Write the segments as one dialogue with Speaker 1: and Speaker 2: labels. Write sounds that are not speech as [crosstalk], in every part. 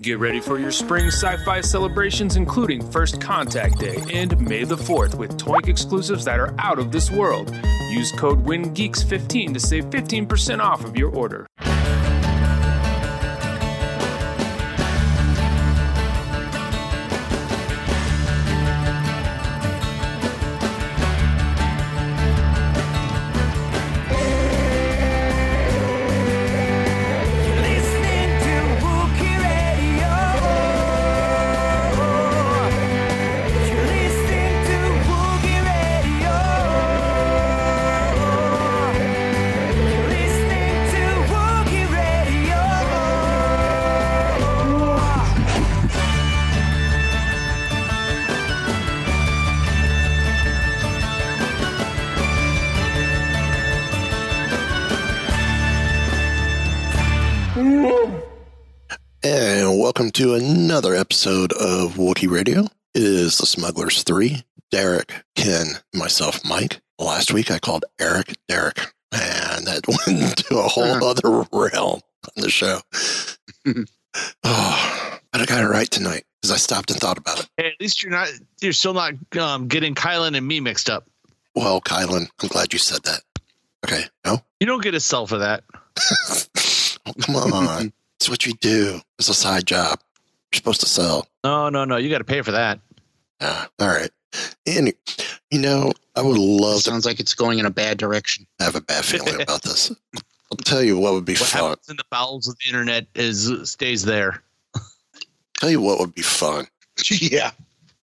Speaker 1: Get ready for your spring sci fi celebrations, including First Contact Day and May the 4th, with Toynk exclusives that are out of this world. Use code WINGEEKS15 to save 15% off of your order.
Speaker 2: Welcome to another episode of Wookiee Radio. It is the Smugglers 3. Derek, Ken, myself, Mike. Last week I called Eric Derek. Man, that [laughs] went into a whole other realm on the show. [laughs] oh, but I got it right tonight because I stopped and thought about it.
Speaker 3: Hey, at least you're not you're still not um, getting Kylan and me mixed up.
Speaker 2: Well, Kylan, I'm glad you said that. Okay, no?
Speaker 3: You don't get a sell for that. [laughs]
Speaker 2: Oh, come on. It's what you do. It's a side job. You're supposed to sell.
Speaker 3: No, no, no. You got to pay for that.
Speaker 2: Ah, all right. And, you know, I would love to
Speaker 4: Sounds like it's going in a bad direction.
Speaker 2: I have a bad feeling [laughs] about this. I'll tell you what would be
Speaker 3: What
Speaker 2: fun.
Speaker 3: happens in the bowels of the internet is stays there.
Speaker 2: Tell you what would be fun. [laughs]
Speaker 4: yeah.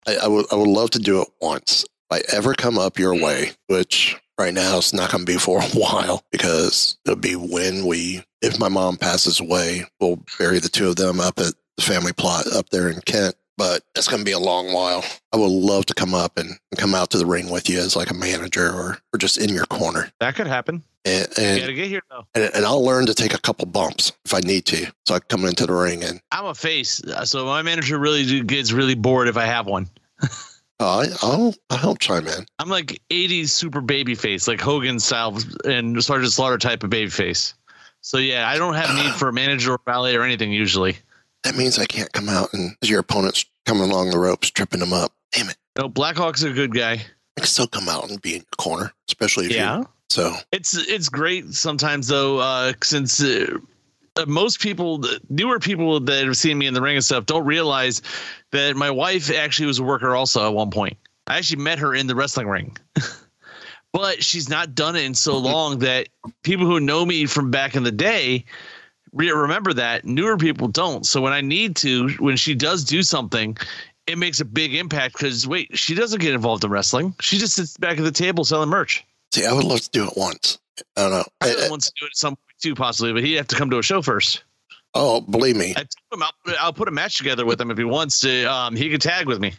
Speaker 2: I, I would I would love to do it once. If I ever come up your way, which right now it's not going to be for a [laughs] while because it'll be when we, if my mom passes away, we'll bury the two of them up at the family plot up there in Kent. But it's going to be a long while. I would love to come up and, and come out to the ring with you as like a manager or, or just in your corner.
Speaker 3: That could happen.
Speaker 2: And,
Speaker 3: You got to get here though.
Speaker 2: and, and I'll learn to take a couple bumps if I need to. So I come into the ring and
Speaker 3: I'm a face, uh, so my manager really gets really bored if I have one. [laughs]
Speaker 2: oh, I, I'll, I'll help chime in.
Speaker 3: I'm like 80s super baby face, like Hogan style and Sergeant Slaughter type of baby face. So yeah, I don't have need [sighs] for a manager or valet or anything usually.
Speaker 2: That means I can't come out and your opponent's coming along the ropes, tripping them up. Damn it.
Speaker 3: No, Blackhawk's a good guy.
Speaker 2: I can still come out and be in your corner, especially if
Speaker 3: Yeah.
Speaker 2: you. So
Speaker 3: It's it's great sometimes though, uh, since uh, uh, Uh, most people, the newer people that have seen me in the ring and stuff, don't realize that my wife actually was a worker also at one point. I actually met her in the wrestling ring, [laughs] but she's not done it in so mm-hmm. long that people who know me from back in the day re- remember that. Newer people don't. So when I need to, when she does do something. It makes a big impact because wait, she doesn't get involved in wrestling. She just sits back at the table selling merch.
Speaker 2: see, I would love to do it once. I don't know.
Speaker 3: I
Speaker 2: I- I-
Speaker 3: wants to do it at some too, possibly, but he'd have to come to a show first.
Speaker 2: oh, believe me.
Speaker 3: I told him I'll, put- I'll put a match together with him if he wants to. Um, he could tag with me.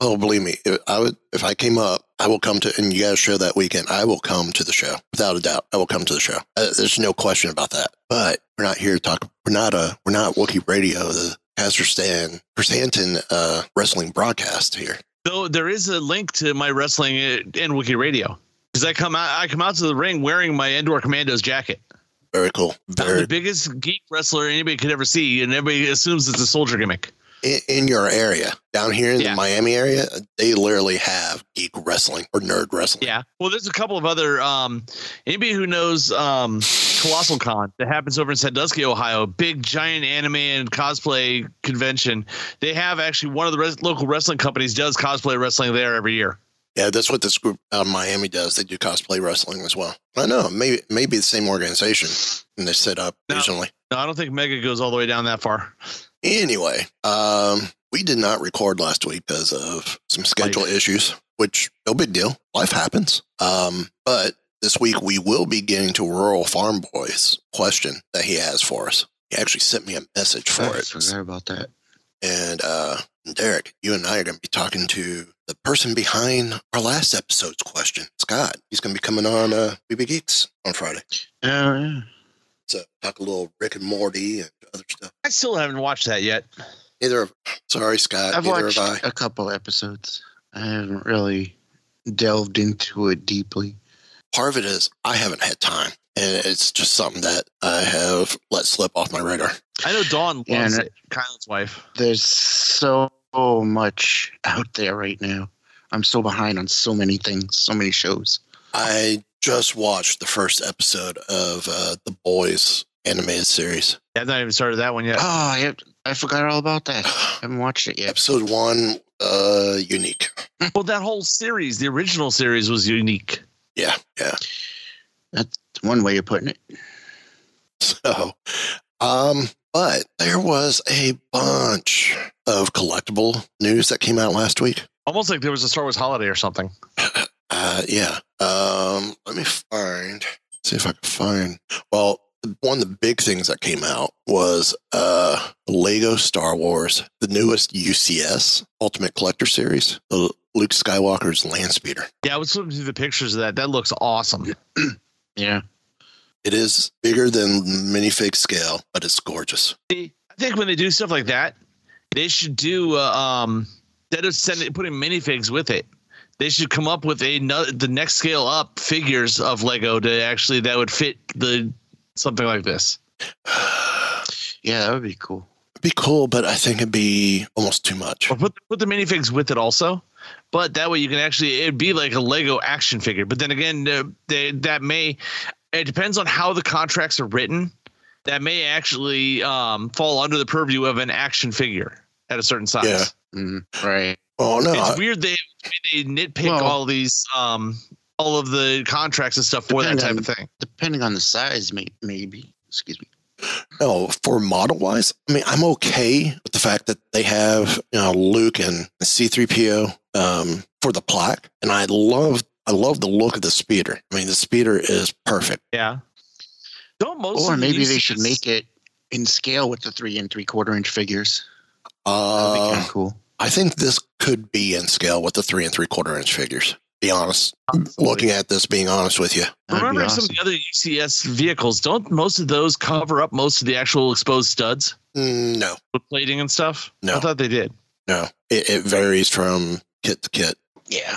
Speaker 2: Oh, believe me. If I would, if I came up, I will come to, and you guys show that weekend. I will come to the show without a doubt. I will come to the show. Uh, there's no question about that. But we're not here to talk. We're not a. We're not Wookiee Radio, the Pastor Stan Stanton uh, wrestling broadcast here.
Speaker 3: Though there is a link to my wrestling in Wookiee Radio because I come out. I come out to the ring wearing my Endor Commandos jacket.
Speaker 2: Very cool. Very
Speaker 3: the biggest geek wrestler anybody could ever see, and everybody assumes it's a soldier gimmick.
Speaker 2: in, in your area down here in
Speaker 3: Yeah.
Speaker 2: the Miami area, they literally have geek wrestling or nerd wrestling.
Speaker 3: Yeah. Well, there's a couple of other um anybody who knows um Colossal Con that happens over in Sandusky, Ohio, big giant anime and cosplay convention. They have actually one of the res- local wrestling companies does cosplay wrestling there every year.
Speaker 2: Yeah, that's what this group out of Miami does. They do cosplay wrestling as well. I know, maybe maybe the same organization, and they set up
Speaker 3: No.
Speaker 2: regionally.
Speaker 3: No, I don't think Mega goes all the way down that far.
Speaker 2: Anyway, um, we did not record last week because of some schedule
Speaker 3: Life.
Speaker 2: issues, which no big deal. Life happens. Um, but this week we will be getting to Rural Farm Boy's question that he has for us. He actually sent me a message for
Speaker 4: I
Speaker 2: it.
Speaker 4: forgot about that.
Speaker 2: And uh, Derek, you and I are going to be talking to the person behind our last episode's question, Scott. He's going to be coming on uh, BB Geeks on Friday.
Speaker 4: Oh, yeah.
Speaker 2: So talk a little Rick and Morty and other stuff.
Speaker 3: I still haven't watched that yet.
Speaker 2: Neither of, sorry, Scott.
Speaker 4: I've
Speaker 2: neither
Speaker 4: watched
Speaker 2: have I.
Speaker 4: a couple episodes. I haven't really delved into it deeply.
Speaker 2: part of it is I haven't had time, and it's just something that I have let slip off my radar.
Speaker 3: I know Dawn
Speaker 4: Yeah,
Speaker 3: loves
Speaker 4: and-
Speaker 3: it. Kylan's wife.
Speaker 4: There's so much out there right now. I'm so behind on so many things, so many shows.
Speaker 2: I just watched the first episode of uh, the Boys animated series.
Speaker 3: Yeah, I've not even started that one yet.
Speaker 4: Oh, I I forgot all about that. [sighs] I haven't watched it yet.
Speaker 2: Episode one, uh, unique. [laughs]
Speaker 3: Well, that whole series, the original series, was unique.
Speaker 2: Yeah, yeah.
Speaker 4: That's one way of putting it.
Speaker 2: So, um, but there was a bunch of collectible news that came out last week.
Speaker 3: Almost like there was a Star Wars holiday or something. [laughs]
Speaker 2: Uh, yeah. Um, let me find. See if I can find. Well, one of the big things that came out was uh Lego Star Wars, the newest UCS Ultimate Collector Series, the Luke Skywalker's land speeder.
Speaker 3: Yeah, I was looking through the pictures of that. That looks awesome.
Speaker 4: Yeah.
Speaker 2: It is bigger than minifig scale, but it's gorgeous.
Speaker 3: I think when they do stuff like that, they should do uh, um instead of sending putting minifigs with it. They should come up with a no- the next scale up figures of Lego to actually that would fit the something like this. [sighs]
Speaker 4: Yeah, that would be cool.
Speaker 2: It'd be cool, but I think it'd be almost too much.
Speaker 3: Or put put the minifigs with it also. But that way you can actually it'd be like a Lego action figure. But then again, uh, they, that may it depends on how the contracts are written. That may actually um, fall under the purview of an action figure at a certain size.
Speaker 2: Yeah.
Speaker 4: Mm, right.
Speaker 2: Oh no,
Speaker 3: it's
Speaker 2: I-
Speaker 3: weird they they nitpick
Speaker 4: Well-
Speaker 3: all these um all of the contracts and stuff for that type of thing.
Speaker 4: Depending on the size, may, maybe. Excuse me.
Speaker 2: No, for model wise, I mean, I'm okay with the fact that they have you know Luke and C3PO um, for the plaque, and I love I love the look of the speeder. I mean, the speeder is perfect.
Speaker 3: Yeah. Don't most
Speaker 4: Or maybe they
Speaker 3: UCS
Speaker 4: should make it in scale with the three and three quarter inch figures. That'd be kind
Speaker 2: Uh,
Speaker 4: of cool.
Speaker 2: I think this could be in scale with the three and three quarter inch figures. Be honest, looking at this, being honest with you,
Speaker 4: That'd be
Speaker 3: Remember some of the other UCS vehicles? Don't most of those cover up most of the actual exposed studs
Speaker 2: Mm, no,
Speaker 3: with plating and stuff?
Speaker 2: No.
Speaker 3: I thought they did.
Speaker 2: no, it, it varies from kit to kit.
Speaker 4: Yeah.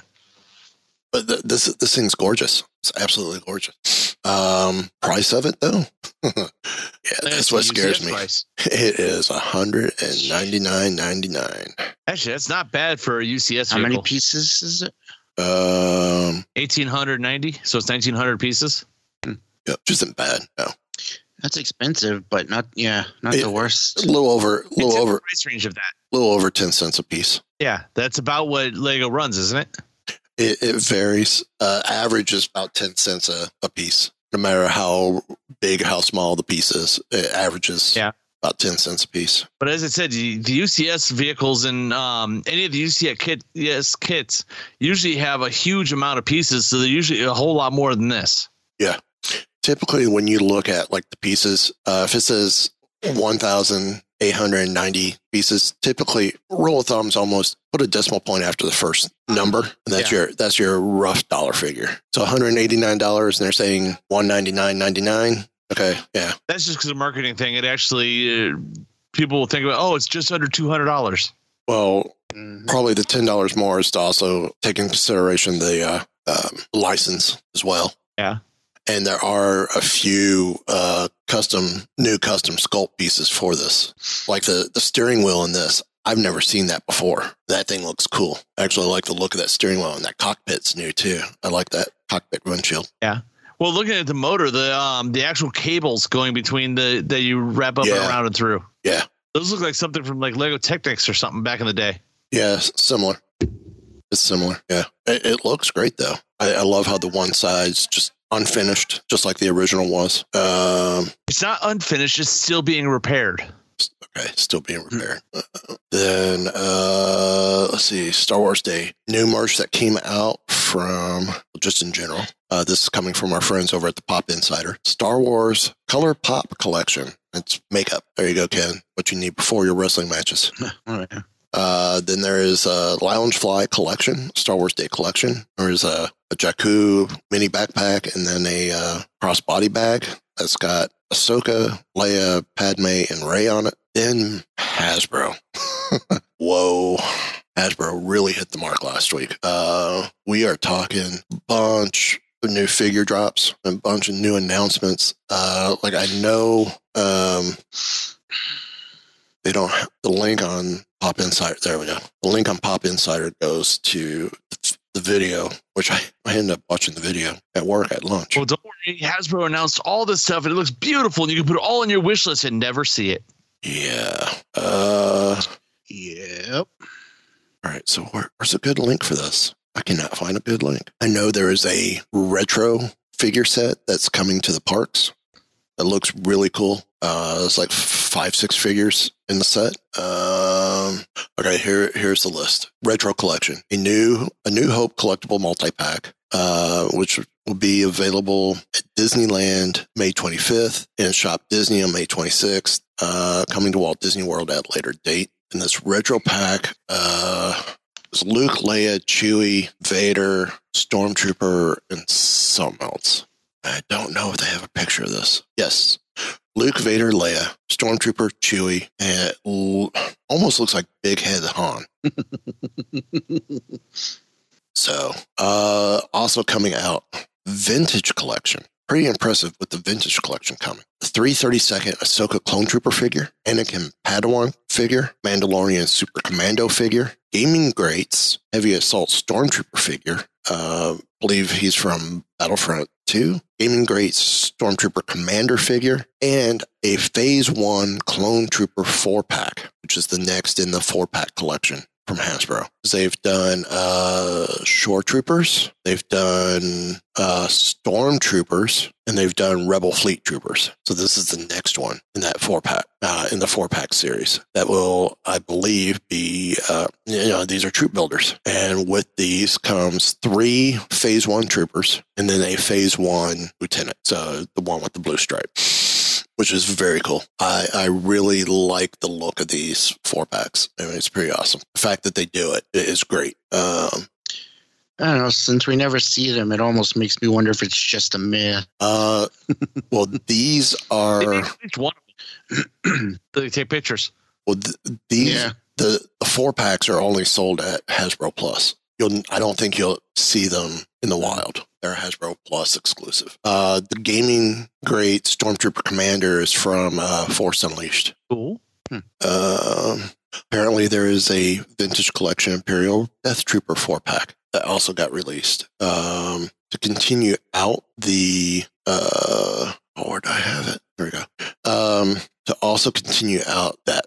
Speaker 2: But th- this this thing's gorgeous. It's absolutely gorgeous. Um, price of it though, [laughs] yeah, that's what scares me.
Speaker 3: price.
Speaker 2: It is a hundred and ninety nine ninety nine.
Speaker 3: Actually, that's not bad for a UCS
Speaker 4: How many
Speaker 3: vehicle.
Speaker 4: pieces is it?
Speaker 2: Um,
Speaker 3: Eighteen hundred ninety, so it's nineteen hundred pieces.
Speaker 2: yeah, which isn't bad. No,
Speaker 4: That's expensive, but not yeah, not
Speaker 2: It-
Speaker 4: the
Speaker 2: a
Speaker 4: worst.
Speaker 2: little over, a little
Speaker 3: in
Speaker 2: over,
Speaker 3: the price range of that.
Speaker 2: A little over ten cents a piece.
Speaker 3: Yeah, that's about what Lego runs, isn't it?
Speaker 2: It, it varies. Uh, average is about ten cents a, a piece. No matter how big, how small the piece is, it averages
Speaker 3: Yeah.
Speaker 2: about ten cents a piece.
Speaker 3: But as I said, the the UCS vehicles and um, any of the UCS kit, yes, kits usually have a huge amount of pieces, so they're usually a whole lot more than this. Yeah.
Speaker 2: Typically, when you look at like the pieces, uh, if it says one thousand eight hundred ninety pieces, typically rule of thumbs almost put a decimal point after the first number, and that's
Speaker 3: Yeah.
Speaker 2: your that's your rough dollar figure. So one hundred eighty nine dollars, and they're saying one ninety nine ninety nine. Okay, yeah,
Speaker 3: That's just because of marketing thing. It actually uh, people will think about, oh, it's just under two hundred dollars.
Speaker 2: well,
Speaker 4: Mhm.
Speaker 2: probably the ten dollars more is to also take in consideration the uh, um, license as well.
Speaker 3: Yeah.
Speaker 2: And there are a few uh, custom, new custom sculpt pieces for this, like the the steering wheel in this. I've never seen that before. That thing looks cool. Actually, I actually like the look of that steering wheel and that cockpit's new too. I like that cockpit windshield. Yeah.
Speaker 3: Well, looking at the motor, the um the actual cables going between the that you wrap up and around and through.
Speaker 2: Yeah.
Speaker 3: Those look like something from like Lego Technics or something back in the day.
Speaker 2: Yeah, similar. It's similar. Yeah, it, it looks great though. I, I love how the one side's just unfinished, just like the original was. Um,
Speaker 3: It's not unfinished; it's still being repaired.
Speaker 2: okay, still being repaired. Uh, then uh, let's see, Star Wars Day, new merch that came out from just in general. Uh, this is coming from our friends over at the Pop Insider. Star Wars Color Pop Collection. It's makeup. There you go, Ken. What you need before your wrestling matches. [laughs]
Speaker 4: All right.
Speaker 2: Uh, then there is a Loungefly collection, Star Wars Day collection. There's a, a Jakku mini backpack and then a uh, crossbody bag that's got Ahsoka, Leia, Padme, and Rey on it. Then Hasbro. [laughs] Whoa. Hasbro really hit the mark last week. Uh, we are talking bunch of new figure drops, a bunch of new announcements. Uh, like I know, um, they don't have the link on Pop Insider. There we go. The link on Pop Insider goes to the video, which I, I ended up watching the video at work at lunch.
Speaker 3: Well, don't worry. Hasbro announced all this stuff, and it looks beautiful, and you can put it all on your wish list and never see it.
Speaker 2: Yeah. Uh,
Speaker 4: Yep.
Speaker 2: all right. So where, where's a good link for this? I cannot find a good link. I know there is a retro figure set that's coming to the parks. That looks really cool. Uh, it's like five, six figures in the set. Um, okay, here, here's the list. Retro collection, a new, a New Hope collectible multi pack, uh, which will be available at Disneyland May 25th and Shop Disney on May 26th. Uh, coming to Walt Disney World at a later date. And this retro pack, uh, is Luke, Leia, Chewie, Vader, Stormtrooper, and something else. I don't know if they have a picture of this. Yes. Luke, Vader, Leia, Stormtrooper, Chewie, and l- almost looks like Big Head Han. [laughs] so, uh, also coming out, Vintage Collection. Pretty impressive with the Vintage Collection coming. The 332nd Ahsoka Clone Trooper figure, Anakin Padawan figure, Mandalorian Super Commando figure, Gaming Greats, Heavy Assault Stormtrooper figure. Uh, believe he's from Battlefront 2. Gaming Greats Stormtrooper Commander figure, and a Phase 1 Clone Trooper 4 pack, which is the next in the 4 pack collection from Hasbro. They've done uh, Shore Troopers, they've done uh, Storm Troopers, and they've done Rebel Fleet Troopers. So this is the next one in that four pack, uh, in the four pack series. That will, I believe, be uh, you know these are troop builders, and with these comes three Phase One Troopers, and then a Phase One Lieutenant. So the one with the blue stripe which is very cool. I, I really like the look of these four packs. I mean, it's pretty awesome. The fact that they do it is great. Um,
Speaker 4: I don't know. Since we never see them, it almost makes me wonder if it's just a myth.
Speaker 2: uh, [laughs] well, these are
Speaker 3: make each one [clears throat] they take pictures.
Speaker 2: well, th- these
Speaker 4: Yeah.
Speaker 2: the, the four packs are only sold at Hasbro Pulse. You'll, I don't think you'll see them in the wild. They're Hasbro Pulse exclusive. Uh, the gaming great Stormtrooper Commander is from uh, Force Unleashed.
Speaker 3: Cool.
Speaker 2: Um, apparently, there is a vintage collection Imperial Death Trooper four pack that also got released. Um, to continue out the uh, oh, where did I have it? There we go. Um, to also continue out that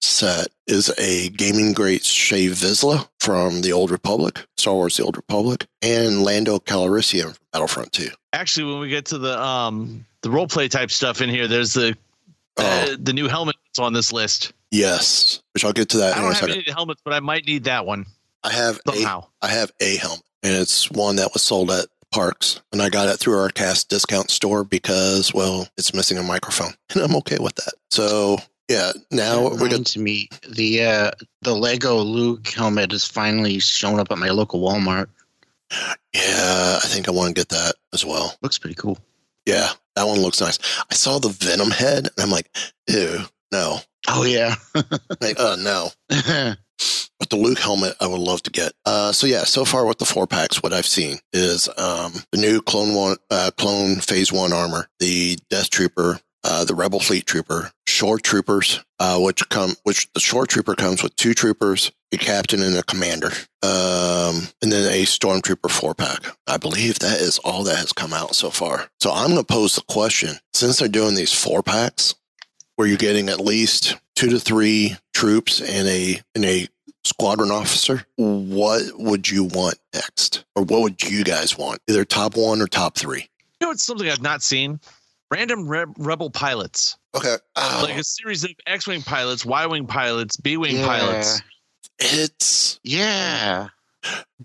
Speaker 2: set is a gaming great Shae Vizla from the Old Republic, Star Wars: The Old Republic, and Lando Calrissian from Battlefront Two.
Speaker 3: Actually, when we get to the um the role play type stuff in here, there's the uh, the new helmet that's on this list.
Speaker 2: Yes, which I'll get to that
Speaker 3: I don't
Speaker 2: a
Speaker 3: have
Speaker 2: second.
Speaker 3: any helmets, but I might need that one
Speaker 2: I have a
Speaker 3: somehow.
Speaker 2: I have a helmet, and it's one that was sold at Parks, and I got it through our cast discount store because, well, it's missing a microphone, [laughs] and I'm okay with that. So, yeah, now got
Speaker 4: reminds me, the uh, the Lego Luke helmet is finally shown up at my local Walmart.
Speaker 2: yeah. I think I want to get that as well.
Speaker 4: Looks pretty cool.
Speaker 2: Yeah, that one looks nice. I saw the Venom head, and I'm like, ew, no,
Speaker 4: Oh yeah. [laughs]
Speaker 2: like, oh no. [laughs] But the Luke helmet, I would love to get. Uh, so yeah, so far with the four packs, what I've seen is um, the new Clone One, uh, Clone Phase One armor, the Death Trooper, uh, the Rebel Fleet Trooper, Shore Troopers, uh, which come which the Shore Trooper comes with two troopers, a captain, and a commander, um, and then a Stormtrooper four pack. I believe that is all that has come out so far. So I'm going to pose the question: since they're doing these four packs, where you're getting at least two to three troops and a and a squadron officer, what would you want next, or what would you guys want? Either top one or top three.
Speaker 3: You know, it's something I've not seen. Random re- rebel pilots,
Speaker 2: Okay, Oh,
Speaker 3: like a series of X-wing pilots, Y-wing pilots, B-wing
Speaker 4: Yeah.
Speaker 3: pilots.
Speaker 2: it's
Speaker 4: Yeah.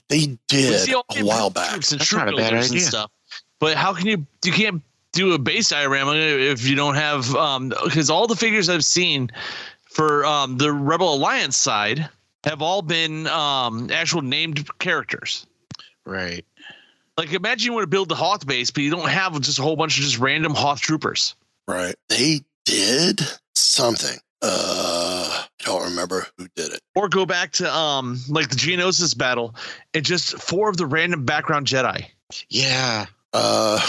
Speaker 2: they did
Speaker 3: see all
Speaker 2: a while back.
Speaker 3: troops and
Speaker 4: That's
Speaker 3: troop
Speaker 4: not a bad
Speaker 3: builders and
Speaker 4: idea.
Speaker 3: stuff. But how can you? You can't do a base diorama if you don't have um because all the figures I've seen for um the Rebel Alliance side have all been um actual named characters.
Speaker 4: Right.
Speaker 3: Like imagine you want to build the Hoth base, but you don't have just a whole bunch of just random Hoth troopers.
Speaker 2: Right, they did something. Uh, I don't remember who did it.
Speaker 3: Or go back to um like the Geonosis battle and just four of the random background Jedi.
Speaker 4: Yeah.
Speaker 2: Uh,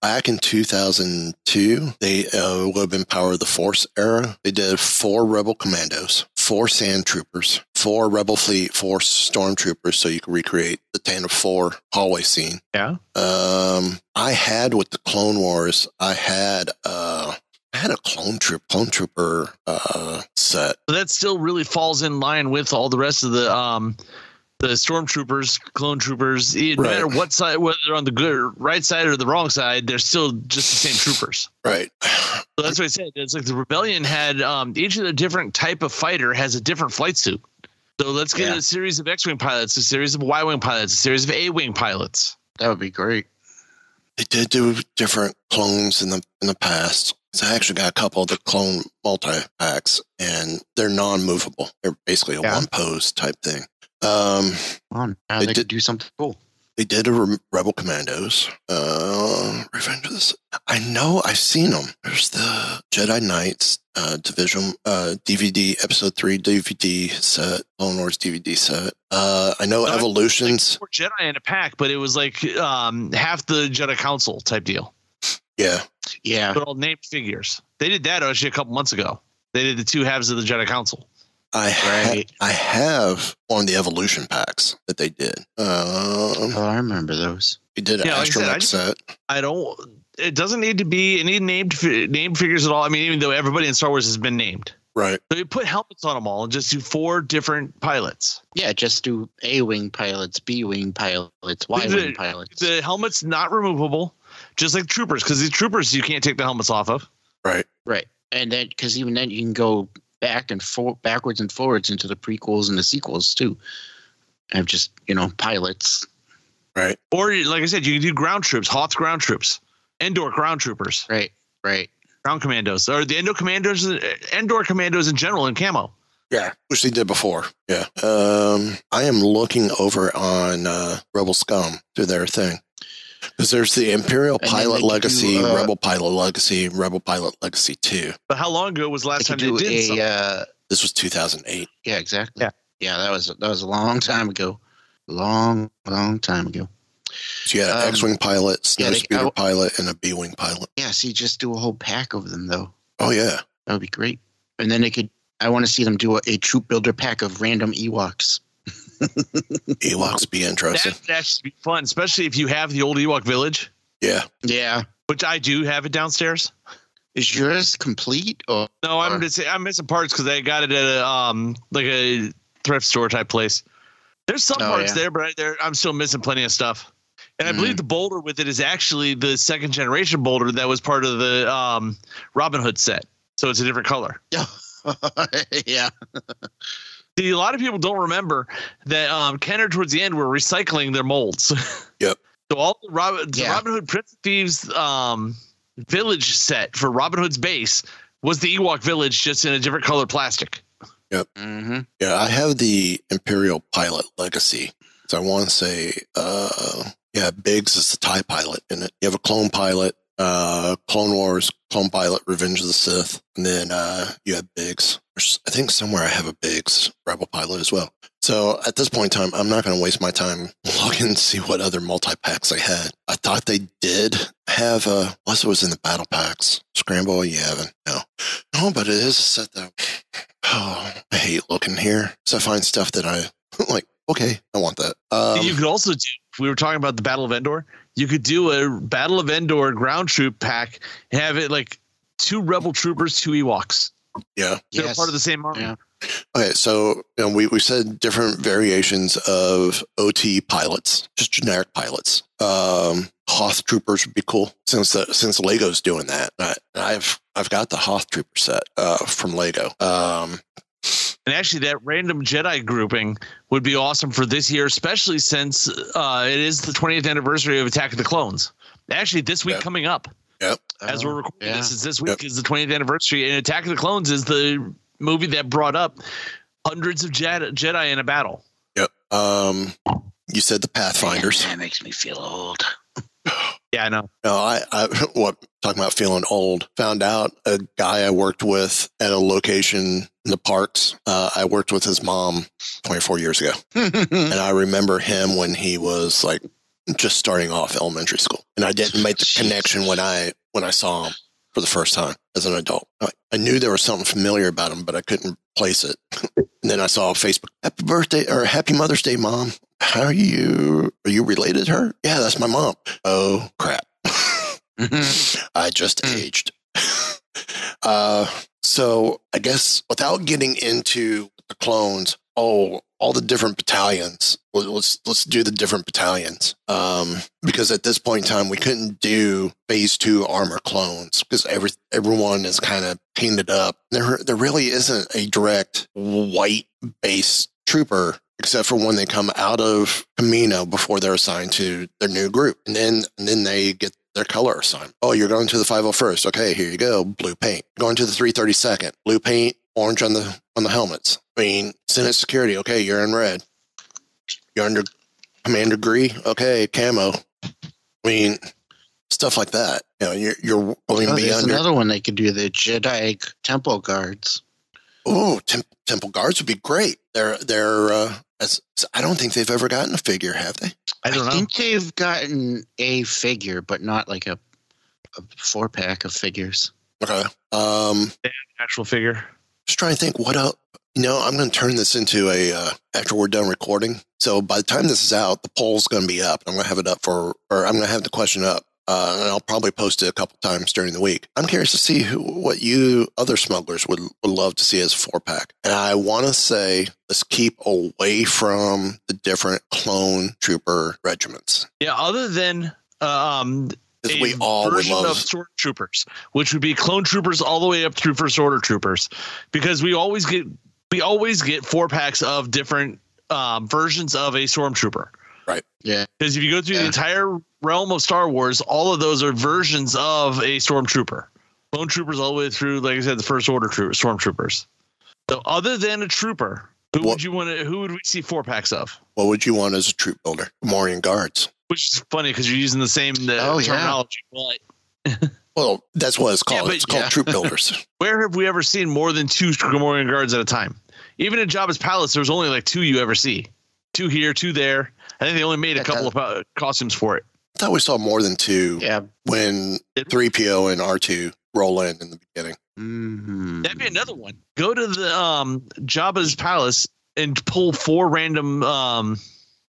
Speaker 2: back in 2002, they uh, would have been Power of the Force era. They did four Rebel Commandos, four Sand Troopers, four Rebel Fleet, four Stormtroopers, so you could recreate the Tantive Four hallway scene.
Speaker 3: Yeah.
Speaker 2: Um, I had with the Clone Wars, I had uh, I had a clone troop, clone trooper uh set.
Speaker 3: So that still really falls in line with all the rest of the um the stormtroopers, clone troopers, no
Speaker 2: Right.
Speaker 3: matter what side, whether they're on the good right side or the wrong side, they're still just the same troopers.
Speaker 2: Right.
Speaker 3: So that's what I said. It's like the rebellion had um, each of the different type of fighter has a different flight suit. So let's get
Speaker 4: Yeah.
Speaker 3: a series of X-wing pilots, a series of Y-wing pilots, a series of A-wing pilots.
Speaker 4: That would be great.
Speaker 2: They did do different clones in the in the past. So I actually got a couple of the clone multi packs, and they're non-movable. They're basically a
Speaker 3: Yeah.
Speaker 2: one pose type thing. Um,
Speaker 4: Well, now
Speaker 2: They
Speaker 4: they,
Speaker 2: did-
Speaker 4: could do something cool.
Speaker 2: they did a Re- Rebel Commandos. Uh, Revenge of the Sith. I know I've seen them. There's the Jedi Knights uh, Division uh, DVD Episode Three DVD set, Clone Wars DVD set. Uh, I know
Speaker 3: No, it's
Speaker 2: Evolutions.
Speaker 3: Four Jedi in a pack, but it was like um, half the Jedi Council type deal.
Speaker 2: yeah,
Speaker 4: Yeah.
Speaker 3: They're all named figures. They did that actually a couple months ago. They did the two halves of the Jedi Council.
Speaker 2: I ha- I have one of the Evolution packs that they did. Um,
Speaker 4: Oh, I remember those.
Speaker 2: they did an
Speaker 3: Yeah, like I said, I just-
Speaker 2: set.
Speaker 3: I don't. It doesn't need to be any named fi- named figures at all. I mean, even though everybody in Star Wars has been named,
Speaker 2: Right.
Speaker 3: so you put helmets on them all and just do four different pilots.
Speaker 4: Yeah, just do A wing pilots, B wing pilots, Y wing pilots.
Speaker 3: The helmet's not removable, just like troopers, because these troopers you can't take the helmets off of.
Speaker 2: Right.
Speaker 4: right. And then, because even then, you can go back and for, backwards and forwards into the prequels and the sequels too. I have just you know pilots.
Speaker 2: Right.
Speaker 3: Or like I said, you can do ground troops, Hoth ground troops, Endor ground troopers,
Speaker 4: Right. Right.
Speaker 3: ground commandos, or the Endor commandos, Endor commandos in general in camo.
Speaker 2: Yeah. Which they did before. Yeah. Um, I am looking over on uh, Rebel Scum to their thing. Because there's the Imperial
Speaker 4: And
Speaker 2: Pilot Legacy,
Speaker 4: do, uh,
Speaker 2: Rebel Pilot Legacy, Rebel Pilot Legacy 2.
Speaker 3: But how long ago was the
Speaker 4: They
Speaker 3: last time
Speaker 4: could
Speaker 3: they did
Speaker 4: a
Speaker 3: something?
Speaker 4: uh,
Speaker 2: This was 2008.
Speaker 4: yeah, exactly.
Speaker 3: Yeah.
Speaker 4: Yeah, that was that was a long time ago. Long, long time ago.
Speaker 2: So you had an
Speaker 4: Um,
Speaker 2: X Wing pilot, Snow
Speaker 4: yeah, they-
Speaker 2: Speeder
Speaker 4: I-
Speaker 2: pilot, and a B Wing pilot.
Speaker 4: Yeah, see, just do a whole pack of them though.
Speaker 2: Oh, yeah.
Speaker 4: That would be great. And then they could. I want to see them do a, a troop builder pack of random Ewoks. [laughs]
Speaker 2: Ewoks be interesting.
Speaker 3: That, that should be fun, especially if you have the old Ewok village,
Speaker 2: Yeah.
Speaker 4: Yeah.
Speaker 3: which I do have it downstairs.
Speaker 4: Is yours complete or
Speaker 3: No, I'm just I'm missing parts because I got it at a um like a thrift store type place. There's some
Speaker 4: Oh,
Speaker 3: parts
Speaker 4: yeah.
Speaker 3: there, but I, there I'm still missing plenty of stuff. And I believe the boulder with it is actually the second generation boulder that was part of the um Robin Hood set. So it's a different color. [laughs]
Speaker 4: yeah. [laughs]
Speaker 3: See, a lot of people don't remember that um, Kenner towards the end were recycling their molds. [laughs]
Speaker 2: Yep.
Speaker 3: So all the Robin, the
Speaker 4: Yeah.
Speaker 3: Robin Hood Prince of Thieves um, village set for Robin Hood's base was the Ewok village, just in a different color plastic.
Speaker 4: Mm-hmm.
Speaker 2: Yeah, I have the Imperial Pilot Legacy. So I want to say, uh, yeah, Biggs is the TIE pilot in it. You have a clone pilot, uh, Clone Wars, clone pilot, Revenge of the Sith, and then uh, you have Biggs. I think somewhere I have a Biggs Rebel pilot as well. So at this point in time, I'm not going to waste my time [laughs] looking to see what other multi packs they had. I thought they did have uh unless it was in the battle packs. Scramble, you haven't. No. No, but it is a set that [sighs] oh, I hate looking here. So I find stuff that I [laughs] like, okay, I want that. Um,
Speaker 3: you could also do. We were talking about the Battle of Endor. You could do a Battle of Endor ground troop pack have it like two Rebel troopers, two Ewoks.
Speaker 2: Yeah.
Speaker 3: They're
Speaker 4: Yes.
Speaker 3: part of the same army.
Speaker 4: Yeah.
Speaker 2: Okay, so you know, we, we said different variations of OT pilots, just generic pilots. Um, Hoth troopers would be cool since the, since Lego's doing that. I, I've I've got the Hoth trooper set uh, from Lego. Um,
Speaker 3: And actually, that random Jedi grouping would be awesome for this year, especially since uh, it is the 20th anniversary of Attack of the Clones. Actually, this week
Speaker 2: Yeah.
Speaker 3: coming up,
Speaker 2: yep.
Speaker 3: as we're recording
Speaker 4: yeah.
Speaker 3: this, is this week
Speaker 2: Yep.
Speaker 3: is the 20th anniversary, and Attack of the Clones is the movie that brought up hundreds of Jedi, Jedi in a battle.
Speaker 2: Yep. Um, you said the Pathfinders.
Speaker 4: That makes me feel old. [gasps]
Speaker 3: Yeah, I know.
Speaker 2: No, I, I what talking about feeling old. Found out a guy I worked with at a location in the parks. Uh, I worked with his mom 24 years ago, [laughs] and I remember him when he was like just starting off elementary school, and I didn't make the
Speaker 4: Jeez.
Speaker 2: connection when I when I saw him for the first time as an adult. I, I knew there was something familiar about him, but I couldn't place it. and [laughs] then I saw Facebook, "Happy birthday" or "Happy Mother's Day, Mom." How are you? Are you related to her? Yeah, that's my mom. Oh crap. [laughs] I just aged. [laughs] uh, so I guess without getting into the clones, oh, all the different battalions. Let- Let's let's do the different battalions. Um, because at this point in time, we couldn't do phase two armor clones because every everyone is kind of painted up. There there really isn't a direct white base trooper except for when they come out of Kamino before they're assigned to their new group, and then and then they get their color assigned. Oh, you're going to the 501st. Okay, here you go. Blue paint. Going to the 332nd. Blue paint, orange on the on the helmets. I mean, Senate security. Okay, you're in red. You're under Commander Gree. Okay, camo. I mean, stuff like that. You know, you're you're going
Speaker 4: Oh,
Speaker 2: to be
Speaker 4: there's
Speaker 2: under.
Speaker 4: another one they could do the Jedi Temple Guards.
Speaker 2: Oh, temp, temple guards would be great. They're they're. Uh, as, I don't think they've ever gotten a figure, have they?
Speaker 3: I don't know.
Speaker 4: think they've gotten a figure, but not like a, a four pack of figures.
Speaker 2: Okay. Um,
Speaker 3: Actual figure.
Speaker 2: just trying to think what else. You know, I'm going to turn this into a uh, after we're done recording. So by the time this is out, the poll's going to be up. I'm going to have it up for, or I'm going to have the question up, uh, and I'll probably post it a couple times during the week. I'm curious to see who, what you other smugglers would would love to see as a four pack. And I want to say let's keep away from the different clone trooper regiments
Speaker 3: Yeah, other than um, a
Speaker 2: we all would love.
Speaker 3: of stormtroopers, which would be clone troopers all the way up through first order troopers, because we always get we always get four packs of different um, versions of a stormtrooper. Right.
Speaker 4: Yeah.
Speaker 3: Because if you go through the entire realm of Star Wars, all of those are versions of a stormtrooper. Clone troopers all the way through, like I said, the first order troop, stormtroopers. So other than a trooper, who
Speaker 2: What-
Speaker 3: would you want to? Who would we see four packs of?
Speaker 2: what would you want as a troop builder? Gamorrean guards.
Speaker 3: Which is funny because you're using the same uh,
Speaker 4: Oh, yeah.
Speaker 3: terminology. But [laughs]
Speaker 2: Well, that's what it's called.
Speaker 3: but-
Speaker 2: it's called
Speaker 4: yeah.
Speaker 2: troop [laughs] builders.
Speaker 3: where have we ever seen more than two Gamorrean guards at a time? Even in Jabba's palace, there's only like two you ever see. Two here, two there. I think they only made a couple of uh, costumes for it.
Speaker 2: I thought we saw more than two
Speaker 4: Yeah.
Speaker 2: when 3PO and R2 roll in in the beginning.
Speaker 4: Mhm.
Speaker 3: That'd be another one. Go to the um Jabba's palace and pull four random um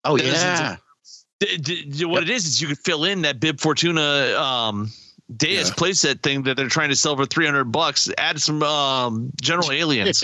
Speaker 4: Oh
Speaker 3: That is
Speaker 4: yeah.
Speaker 3: d- d- d- what it is is you could fill in that Bib Fortuna um Deus
Speaker 2: Yeah.
Speaker 3: playset thing that they're trying to sell for 300 bucks. Add some um general [laughs] aliens.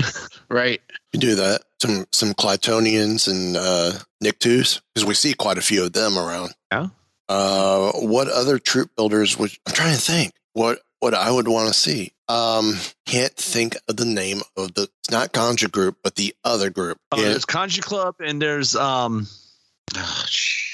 Speaker 3: [laughs]
Speaker 4: right.
Speaker 2: You do that. Some some Klatooinians and uh, Niktos, because we see quite a few of them around.
Speaker 3: Yeah.
Speaker 2: Uh, what other troop builders would I'm trying to think what what I would want to see. Um, can't think of the name of the. It's not Ganja group, but the other group.
Speaker 3: Oh,
Speaker 2: Yeah,
Speaker 3: there's Kanjiklub and there's um [sighs]
Speaker 4: Oh, sh-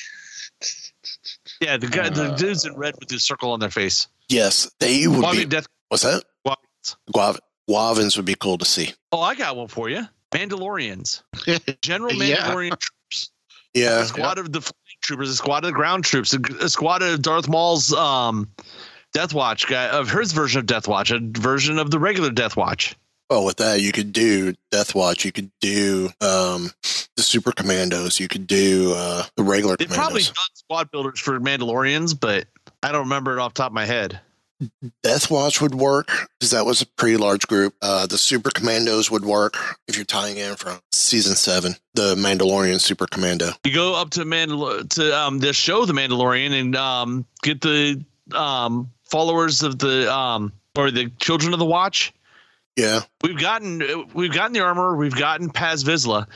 Speaker 3: yeah the guy the
Speaker 2: Uh,
Speaker 3: dudes in red with the circle on their face.
Speaker 2: yes, they would
Speaker 3: Guavi
Speaker 2: be.
Speaker 3: Death
Speaker 2: What's that?
Speaker 3: Guavians.
Speaker 2: Guav- Guavians would be cool to see.
Speaker 3: Oh, I got one for you. Mandalorians. [laughs] General
Speaker 4: Yeah.
Speaker 3: Mandalorian troops.
Speaker 2: Yeah,
Speaker 3: A squad of the flying troopers, a squad of the ground troops, a, a squad of Darth Maul's um, Death Watch guy of his version of Death Watch, a version of the regular Death Watch.
Speaker 2: Well, with that, you could do Death Watch. You could do um, the Super Commandos. You could do uh, the regular
Speaker 3: They probably done squad builders for Mandalorians, but I don't remember it off the top of my head.
Speaker 2: Death Watch would work because that was a pretty large group. Uh, the Super Commandos would work if you're tying in from season seven, the Mandalorian Super Commando.
Speaker 3: You go up to Mandal to um the show The Mandalorian and um get the um followers of the um or the children of the watch.
Speaker 2: Yeah,
Speaker 3: We've gotten we've gotten the armor, we've gotten Paz Vizsla,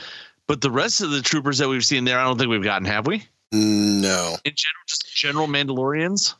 Speaker 3: but the rest of the troopers that we've seen there, I don't think we've gotten, have we?
Speaker 2: no,
Speaker 3: In general, just general Mandalorians.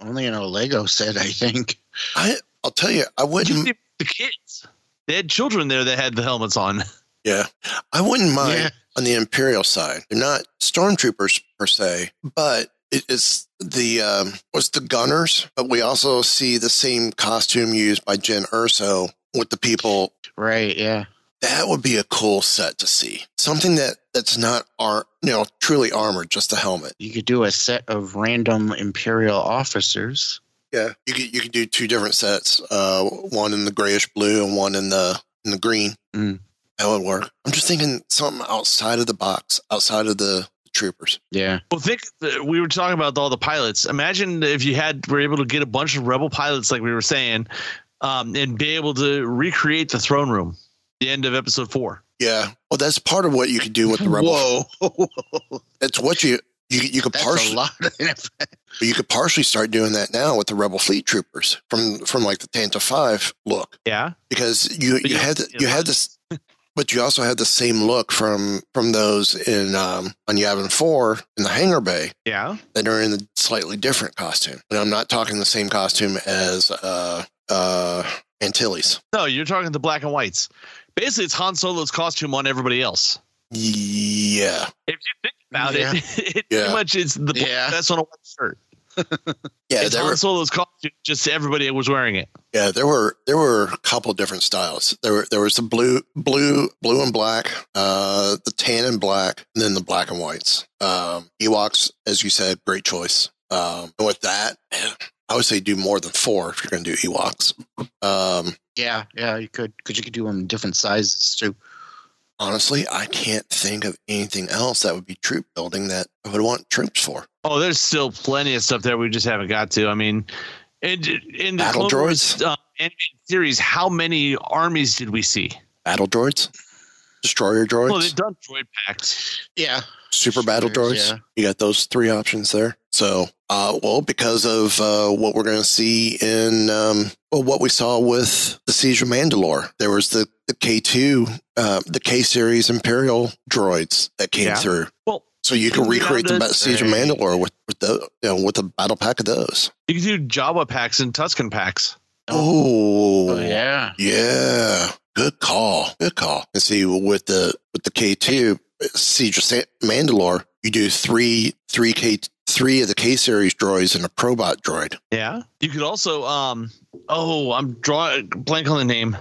Speaker 4: Only in a Lego set, I think.
Speaker 2: I I'll tell you, I
Speaker 3: Just
Speaker 2: wouldn't.
Speaker 3: the, the kids. They had children there that had the helmets on.
Speaker 2: Yeah, I wouldn't mind
Speaker 4: Yeah.
Speaker 2: on the Imperial side. They're not stormtroopers per se, but it is the um, was the gunners. But we also see the same costume used by Jyn Erso with the people.
Speaker 4: Right, yeah.
Speaker 2: That would be a cool set to see. Something that that's not ar- you know, truly armored, just a helmet.
Speaker 4: You could do a set of random Imperial officers.
Speaker 2: Yeah, you could you could do two different sets, uh, one in the grayish blue and one in the in the green.
Speaker 4: Mm.
Speaker 2: That would work. I'm just thinking something outside of the box, outside of the troopers.
Speaker 4: Yeah.
Speaker 3: Well, think we were talking about all the pilots. Imagine if you had were able to get a bunch of rebel pilots, like we were saying, um, and be able to recreate the throne room. The end of episode four.
Speaker 2: Yeah, well, that's part of what you could do with the [laughs] rebel.
Speaker 4: Whoa. [laughs]
Speaker 2: that's what you you you could
Speaker 4: That's
Speaker 2: partially you could partially start doing that now with the rebel fleet troopers from from like the Tantive Five look
Speaker 3: Yeah,
Speaker 2: because you
Speaker 3: But
Speaker 2: you
Speaker 3: you
Speaker 2: had
Speaker 3: don't
Speaker 2: you had this. But you also had the same look from from those in um, on Yavin Four in the hangar bay.
Speaker 3: yeah.
Speaker 2: that are in a slightly different costume. And I'm not talking the same costume as uh uh Antilles.
Speaker 3: No, you're talking the black and whites. Basically, it's Han Solo's costume on everybody else.
Speaker 2: Yeah.
Speaker 3: If you think about
Speaker 4: Yeah.
Speaker 3: it, it
Speaker 2: Yeah. [laughs]
Speaker 3: pretty much it's the black
Speaker 4: Yeah.
Speaker 3: vest on a white shirt. [laughs]
Speaker 2: Yeah,
Speaker 3: it's Han
Speaker 2: were
Speaker 3: Solo's costume, just everybody was wearing it.
Speaker 2: yeah, there were there were a couple different styles. There were there was the blue blue blue and black, uh the tan and black, and then the black and whites. Um Ewoks, as you said, great choice. Um and with that, I would say do more than four if you're gonna do Ewoks. Um
Speaker 4: yeah, yeah, you could because you could do them in different sizes too.
Speaker 2: honestly, I can't think of anything else that would be troop building that I would want troops for.
Speaker 3: Oh, there's still plenty of stuff there we just haven't got to. I mean, in, in the
Speaker 2: Battle
Speaker 3: Clone
Speaker 2: droids?
Speaker 3: uh, series, how many armies did we see?
Speaker 2: Battle droids, destroyer droids.
Speaker 3: Well, they've done droid packs.
Speaker 4: Yeah.
Speaker 2: super battle droids.
Speaker 4: yeah.
Speaker 2: You got those three options there. So, uh, well, because of uh, what we're going to see in um, well, what we saw with the Siege of Mandalore, there was the the K two, uh, the K series Imperial droids that came
Speaker 3: Yeah.
Speaker 2: through.
Speaker 3: Well,
Speaker 2: So you can recreate the
Speaker 3: found
Speaker 2: ba- Siege of Mandalore with with the you know, with a battle pack of those.
Speaker 3: you can do Jawa packs and Tusken packs.
Speaker 2: Oh,
Speaker 4: Oh yeah.
Speaker 2: Yeah, good call. Good call. And see with the with the K two Siege of Mandalore, you do three three K three of the K series droids and a Probot droid.
Speaker 3: Yeah. You could also, um, oh, I'm drawing blank on the name,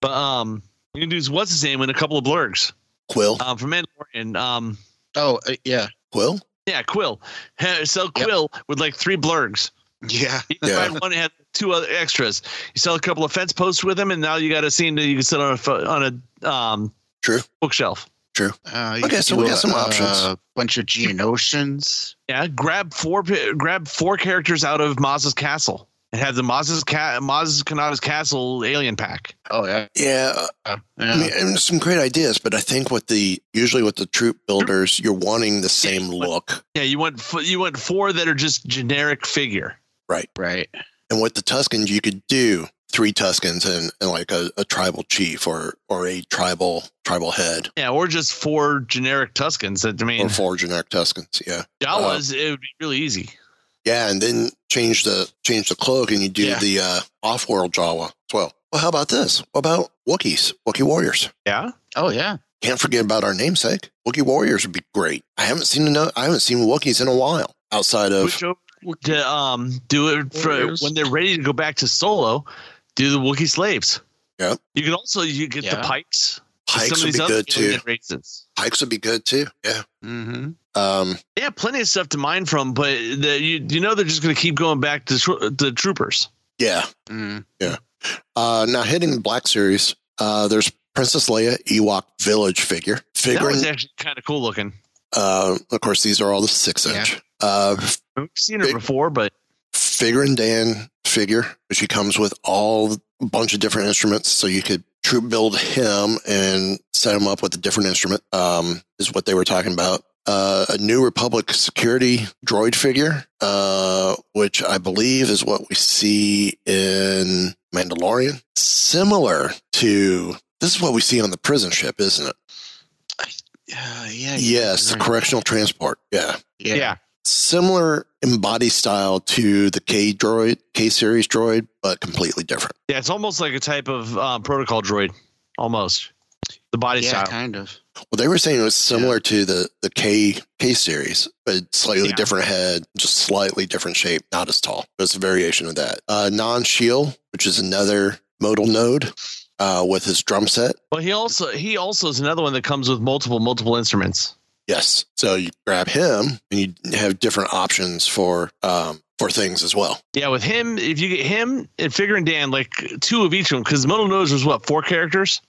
Speaker 3: but um, you can do what's his name and a couple of blurrgs
Speaker 2: Kuiil,
Speaker 3: um, from Mandalorian. Um,
Speaker 4: Oh uh, yeah.
Speaker 2: Kuiil.
Speaker 3: yeah, Kuiil. Ha- Sell
Speaker 4: Yep.
Speaker 3: Kuiil with like three blurrgs.
Speaker 4: Yeah. [laughs]
Speaker 3: You
Speaker 2: Yeah.
Speaker 3: one that has two other extras. You sell a couple of fence posts with him and now you got a scene that you can sit on a pho- on a um
Speaker 2: True.
Speaker 3: bookshelf.
Speaker 2: True.
Speaker 4: Uh, you
Speaker 2: Okay, so we got some
Speaker 4: a,
Speaker 2: options.
Speaker 4: A bunch of Geonosians.
Speaker 3: Yeah, grab four grab four characters out of Maz's castle and have the Maz's ca- Maz Kanata's castle alien pack.
Speaker 4: Oh yeah.
Speaker 2: Yeah,
Speaker 4: Yeah.
Speaker 2: I mean, and some great ideas, but I think with the usually with the troop builders, you're wanting the same look,
Speaker 3: Yeah, you want f- you want four that are just generic figure.
Speaker 2: right?
Speaker 4: right.
Speaker 2: And with the Tuskens, you could do three Tuskens and, and like a, a tribal chief or or a tribal tribal head
Speaker 3: Yeah, or just four generic Tuskens. That I mean,
Speaker 2: or four generic Tuskens. Yeah.
Speaker 3: Jawas it would be really easy.
Speaker 2: Yeah, and then change the change the cloak, and you do
Speaker 4: Yeah.
Speaker 2: the uh, off-world Jawa as well. Well, how about this? What about Wookiees, Wookiee warriors?
Speaker 3: Yeah,
Speaker 4: Oh yeah.
Speaker 2: Can't forget about our namesake. Wookiee warriors would be great. I haven't seen eno- I haven't seen Wookiees in a while outside of
Speaker 3: switch over to um do it for
Speaker 4: Warriors.
Speaker 3: when they're ready to go back to Solo. Do the Wookiee slaves.
Speaker 2: Yeah.
Speaker 3: You can also you get the pikes.
Speaker 2: Pikes would be good too.
Speaker 3: races.
Speaker 2: Pikes would be good too. Yeah.
Speaker 4: Mm-hmm.
Speaker 2: Um,
Speaker 3: Yeah, plenty of stuff to mine from, but the, you you know they're just going to keep going back to tro- the troopers.
Speaker 2: yeah.
Speaker 4: Mm.
Speaker 2: Uh, now hitting the Black Series, Uh, there's Princess Leia Ewok Village figure.
Speaker 3: That
Speaker 2: Figure,
Speaker 3: was actually kind of cool looking.
Speaker 2: uh, of course, these are all the six
Speaker 4: Yeah.
Speaker 2: inch. Uh,
Speaker 3: We've seen her
Speaker 2: Big-
Speaker 3: before, but
Speaker 2: Figrin D'an figure, which he comes with all a bunch of different instruments, so you could troop build him and set him up with a different instrument. Um, is what they were talking about. Uh, a new Republic security droid figure, uh, which I believe is what we see in Mandalorian. Similar to this is what we see on the prison ship, isn't it?
Speaker 4: Uh, yeah.
Speaker 2: Yes, the
Speaker 4: right.
Speaker 2: correctional transport. Yeah.
Speaker 4: Yeah.
Speaker 3: yeah.
Speaker 2: Similar in body style to the K droid, K series droid, but completely different.
Speaker 3: Yeah, it's almost like a type of um, protocol droid, almost. The body
Speaker 4: Yeah,
Speaker 3: style.
Speaker 4: kind of.
Speaker 2: Well, they were saying it was similar to the the K K series, but slightly
Speaker 3: Yeah.
Speaker 2: different head, just slightly different shape, not as tall. But It's a variation of that. Uh, Nalan Cheel, which is another modal node uh, with his drum set.
Speaker 3: Well, he also he also is another one that comes with multiple multiple instruments.
Speaker 2: Yes, so you grab him and you have different options for um, for things as well.
Speaker 3: Yeah, with him, if you get him and Figrin D'an, like two of each of them, because Modal Nodes was what four characters.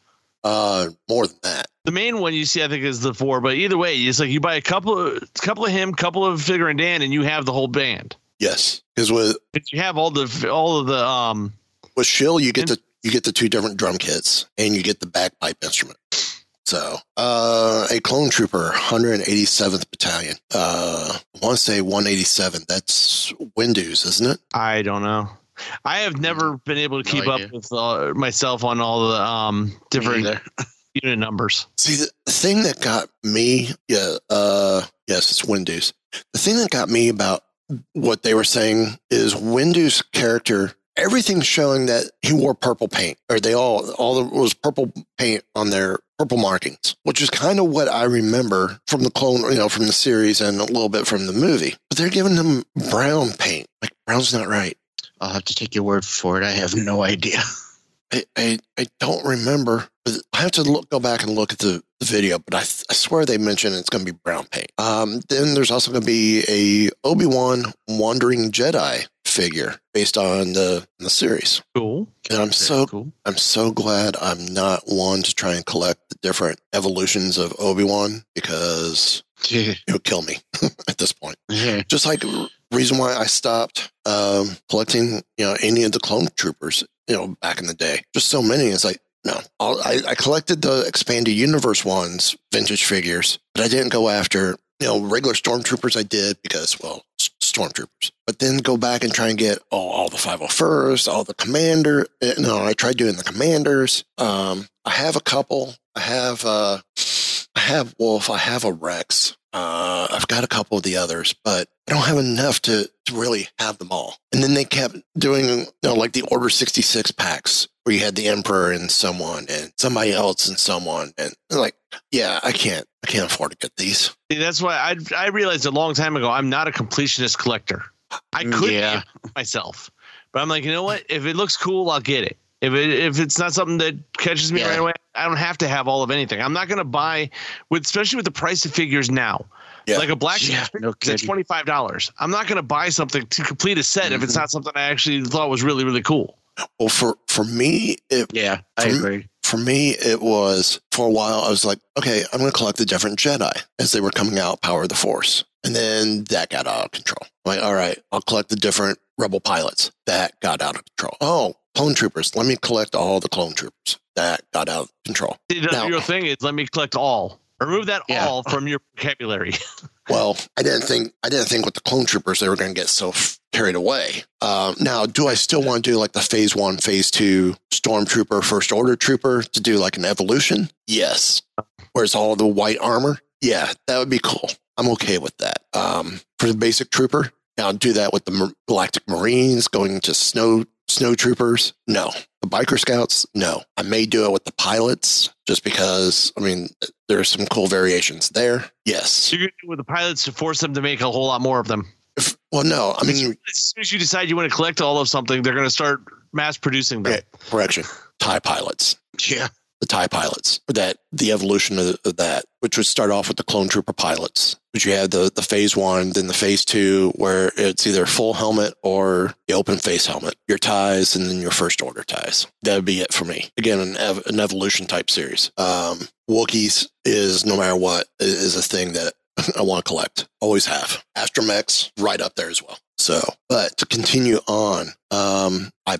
Speaker 2: Uh, more than that.
Speaker 3: The main one you see, I think, is the four. But either way, it's like you buy a couple of couple of him, couple of Figrin D'an, and you have the whole band.
Speaker 2: Yes, because with
Speaker 3: you have all the all of the um.
Speaker 2: with Cheel, you get the you get the two different drum kits and you get the bagpipe instrument. So, uh, a clone trooper, 187th Battalion. Uh, I want to say 187. That's Windu's, isn't it?
Speaker 3: I don't know. I have never been able to keep up with uh, myself on all the um different [laughs] unit numbers.
Speaker 2: See, the, the thing that got me, yeah, uh, yes, it's Windu's. The thing that got me about what they were saying is Windu's character. Everything's showing that he wore purple paint, or they all all the, was purple paint on their purple markings, which is kind of what I remember from the clone, you know, from the series and a little bit from the movie. But they're giving them brown paint. Like brown's not right.
Speaker 4: I'll have to take your word for it. I have no idea. [laughs]
Speaker 2: I, I, I don't remember. but I have to look, go back and look at the, the video, but I, th- I swear they mentioned it's going to be brown paint. Um, then there's also going to be a Obi Wan Wandering Jedi figure based on the the series,
Speaker 3: Cool.
Speaker 2: and I'm so
Speaker 4: cool.
Speaker 2: I'm so glad I'm not one to try and collect the different evolutions of Obi Wan because
Speaker 4: Yeah. [laughs]
Speaker 2: it would kill me [laughs] at this point
Speaker 4: Yeah.
Speaker 2: just like reason why I stopped um, collecting, you know, any of the clone troopers, you know, back in the day. Just so many. It's like, no, I'll, I, I collected the expanded universe ones, vintage figures, but I didn't go after, you know, regular stormtroopers. I did because, well, s- stormtroopers. But then go back and try and get all, all the 501st, all the commander. eh, No, I tried doing the commanders. Um, I have a couple. I have, uh, I have Wolf. I have a Rex. Uh, I've got a couple of the others, but I don't have enough to, to really have them all. And then they kept doing, you know, like the Order 66 packs where you had the Emperor and someone and somebody else and someone. And like, yeah, I can't, I can't afford to get these.
Speaker 3: See, that's why I I realized a long time ago I'm not a completionist collector. I could
Speaker 4: Yeah.
Speaker 3: myself, but I'm like, you know what? If it looks cool, I'll get it. If it if it's not something that catches me
Speaker 4: Yeah.
Speaker 3: right away, I don't have to have all of anything. I'm not going to buy with especially with the price of figures now.
Speaker 2: Yeah.
Speaker 3: Like a black
Speaker 4: Yeah, no
Speaker 3: at twenty five dollars. I'm not going to buy something to complete a set if it's
Speaker 4: Mhm.
Speaker 3: not something I actually thought was really really cool.
Speaker 2: Well, for, for me, it,
Speaker 4: Yeah. I agree.
Speaker 2: For me, it was for a while, I was like, okay, I'm going to collect the different Jedi as they were coming out, Power of the Force. And then that got out of control. I'm like, all right, I'll collect the different Rebel pilots. That got out of control. Oh, clone troopers. Let me collect all the clone troopers. That got out of control.
Speaker 3: See, the
Speaker 2: Now-
Speaker 3: real thing is let me collect all. Remove that
Speaker 4: Yeah.
Speaker 3: all from your vocabulary. [laughs]
Speaker 2: Well, I didn't think I didn't think with the clone troopers they were going to get so carried away. Um, now, do I still want to do like the phase one, phase two stormtrooper, first order trooper to do like an evolution? Yes. Where it's all the white armor? Yeah, that would be cool. I'm okay with that. Um, for the basic trooper, now do that with the Mar- Galactic Marines going to snow snow troopers. No, the biker scouts. No, I may do it with the pilots just because. I mean, there's some cool variations there. Yes.
Speaker 3: You're to do it with the pilots to force them to make a whole lot more of them.
Speaker 2: Well, no, I mean,
Speaker 3: as soon as you decide you want to collect all of something, they're going to start mass producing them.
Speaker 2: correction. TIE pilots.
Speaker 4: Yeah.
Speaker 2: The TIE pilots, that the evolution of, of that, which would start off with the clone trooper pilots. But you had the, the phase one, then the phase two, where it's either full helmet or the open face helmet, your ties, and then your first order ties. That would be it for me. Again, an, ev- an evolution type series. Um, Wookiees is no matter what is a thing that [laughs] I want to collect. Always have. Astromechs right up there as well. So, but to continue on, um, I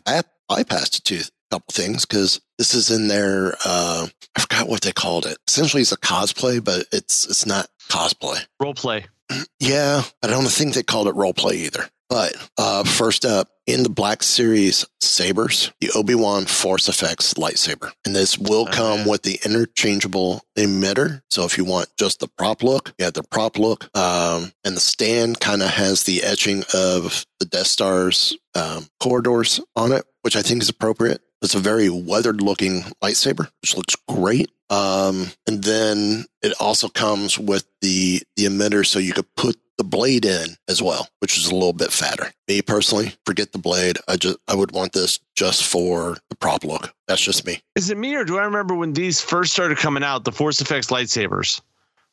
Speaker 2: bypassed two couple things because this is in their uh, I forgot what they called it. Essentially, it's a cosplay, but it's it's not cosplay.
Speaker 3: Role play. [clears throat]
Speaker 2: Yeah, I don't think they called it role play either. But uh, first up, in the Black Series sabers, the Obi Wan Force Effects lightsaber, and this will come
Speaker 3: Okay.
Speaker 2: with the interchangeable emitter. So if you want just the prop look, you have the prop look, um, and the stand kind of has the etching of the Death Star's um, corridors on it, which I think is appropriate. It's a very weathered looking lightsaber, which looks great. Um, and then it also comes with the the emitter, so you could put the blade in as well, which is a little bit fatter. Me personally, forget the blade. I just I would want this just for the prop look. That's just me.
Speaker 3: Is it me or do I remember when these first started coming out, the Force Effects lightsabers?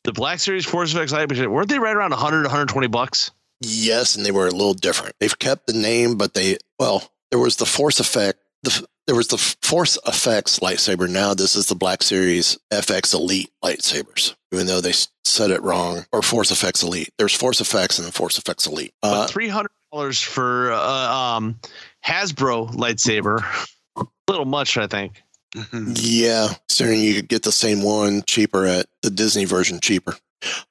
Speaker 3: The Black Series Force Effects lightsabers, weren't they right around 100, 120 bucks?
Speaker 2: Yes, and they were a little different. They've kept the name, but they well, there was the Force Effect. The, there was the Force Effects lightsaber. Now this is the Black Series FX Elite lightsabers. Even though they said it wrong, or Force Effects Elite. There's Force Effects and then Force Effects Elite. Uh,
Speaker 3: But $300 for uh, um, Hasbro lightsaber. A [laughs] little much, I think.
Speaker 4: Mhm.
Speaker 2: Yeah, considering you could get the same one cheaper at the Disney version cheaper.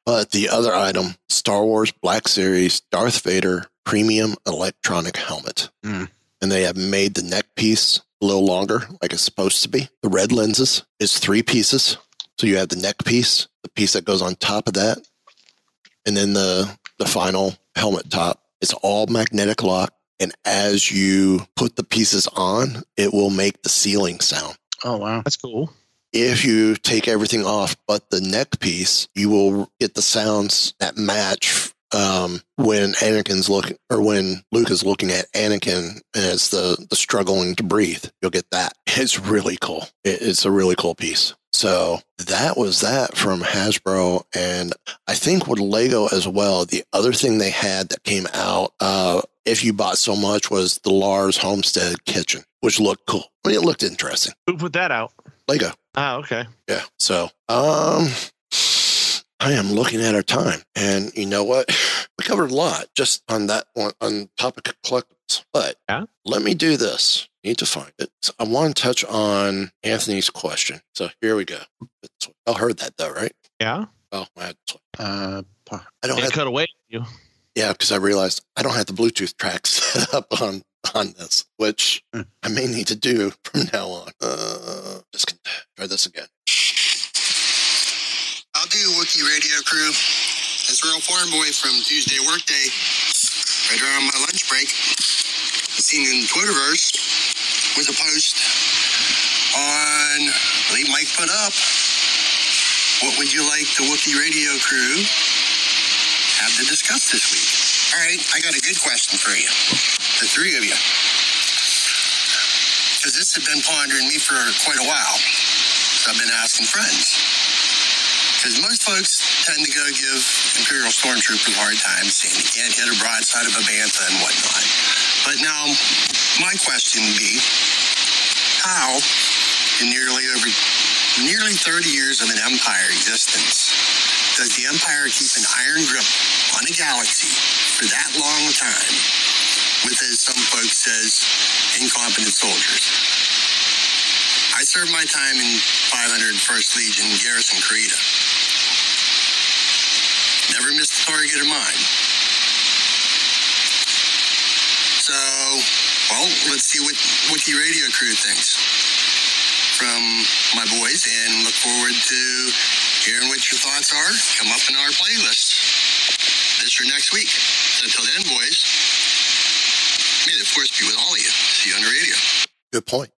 Speaker 2: But the other item, Star Wars Black Series Darth Vader Premium Electronic Helmet.
Speaker 4: Mm.
Speaker 2: And they have made the neck piece a little longer, like it's supposed to be. The red lenses is three pieces. So you have the neck piece, the piece that goes on top of that, and then the the final helmet top. It's all magnetic lock. And as you put the pieces on, it will make the sealing sound.
Speaker 4: Oh wow.
Speaker 3: That's cool.
Speaker 2: If you take everything off but the neck piece, you will get the sounds that match um, when Anakin's looking, or when Luke is looking at Anakin and it's the the struggling to breathe. You'll get that. It's really cool. It, it's a really cool piece. So that was that from Hasbro, and I think with Lego as well. The other thing they had that came out, uh, if you bought so much, was the Lars Homestead Kitchen, which looked cool. I mean, it looked interesting.
Speaker 3: Who put that out?
Speaker 2: Lego.
Speaker 3: Ah, okay.
Speaker 2: Yeah. So, um, I am looking at our time, and you know what? [sighs] We covered a lot just on that one on topic of collectibles. But
Speaker 3: Yeah.
Speaker 2: let me do this. Need to find it. So I want to touch on Anthony's question. So here we go. I heard that though, right?
Speaker 3: Yeah.
Speaker 2: Oh, I, had to-
Speaker 4: Uh,
Speaker 2: I don't
Speaker 3: It
Speaker 2: have.
Speaker 3: cut away. You.
Speaker 2: Yeah, because I realized I don't have the Bluetooth track set [laughs] up on on this, which
Speaker 4: Hmm.
Speaker 2: I may need to do from now on. Uh, just try this again.
Speaker 5: Do Wookiee Radio Crew. It's Real Farm Boy from Tuesday Workday. Right around my lunch break. I seen in Twitterverse was a post on, I believe Mike put up, what would you like the Wookiee Radio Crew have to discuss this week? All right, I got a good question for you, the three of you. Because this has been pondering me for quite a while. So I've been asking friends. Because most folks tend to go give Imperial Stormtroopers a hard time, saying they can't hit a broadside of a bantha and whatnot. But now, my question would be, how, in nearly over nearly 30 years of an Empire existence, does the Empire keep an iron grip on a galaxy for that long a time with, as some folks says, incompetent soldiers? I served my time in 501st Legion Garrison Carida. Never missed a target of mine. So, well, let's see what Wookiee Radio Crew thinks from my boys and look forward to hearing what your thoughts are. Come up in our playlist this or next week. So until then, boys, may the force be with all of you. See you on the radio.
Speaker 2: Good point.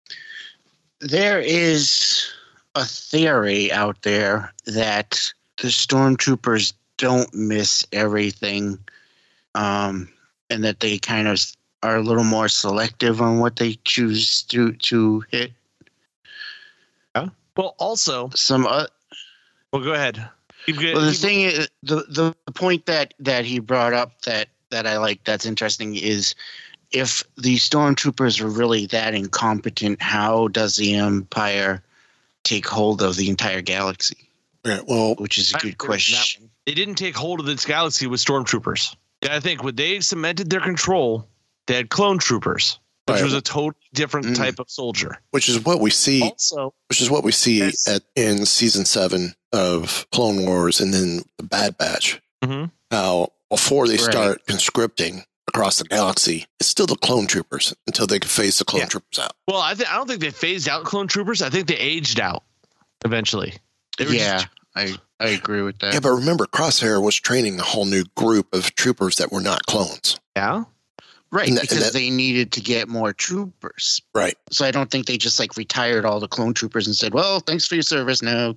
Speaker 4: there is a theory out there that the stormtroopers don't miss everything um, and that they kind of are a little more selective on what they choose to to hit
Speaker 3: Yeah. Well, also,
Speaker 4: some uh,
Speaker 3: well, go ahead. Keep
Speaker 4: well the thing is the the point that that he brought up that that I like that's interesting is if the stormtroopers are really that incompetent, how does the Empire take hold of the entire galaxy?
Speaker 2: Yeah, well,
Speaker 4: Which is a good
Speaker 3: agree with that
Speaker 4: question.
Speaker 3: They didn't take hold of this galaxy with stormtroopers. I think when they cemented their control, they had clone troopers, which
Speaker 2: Right.
Speaker 3: was a totally different
Speaker 4: Mm.
Speaker 3: type of soldier.
Speaker 2: which is what we see.
Speaker 3: Also,
Speaker 2: which is what we see
Speaker 3: Yes.
Speaker 2: at in season seven of Clone Wars, and then the Bad Batch.
Speaker 3: Mhm.
Speaker 2: How before they
Speaker 4: Right.
Speaker 2: start conscripting across the galaxy, it's still the clone troopers until they can phase the clone
Speaker 3: Yeah.
Speaker 2: troopers out.
Speaker 3: well, I think I don't think they phased out clone troopers. I think they aged out eventually. They
Speaker 4: Yeah,
Speaker 3: just-
Speaker 4: I I agree with that.
Speaker 2: Yeah, but remember, Crosshair was training a whole new group of troopers that were not clones.
Speaker 3: yeah.
Speaker 4: right,
Speaker 2: that-
Speaker 4: because
Speaker 2: that-
Speaker 4: they needed to get more troopers.
Speaker 2: Right.
Speaker 4: So I don't think they just like retired all the clone troopers and said, "Well, thanks for your service. Now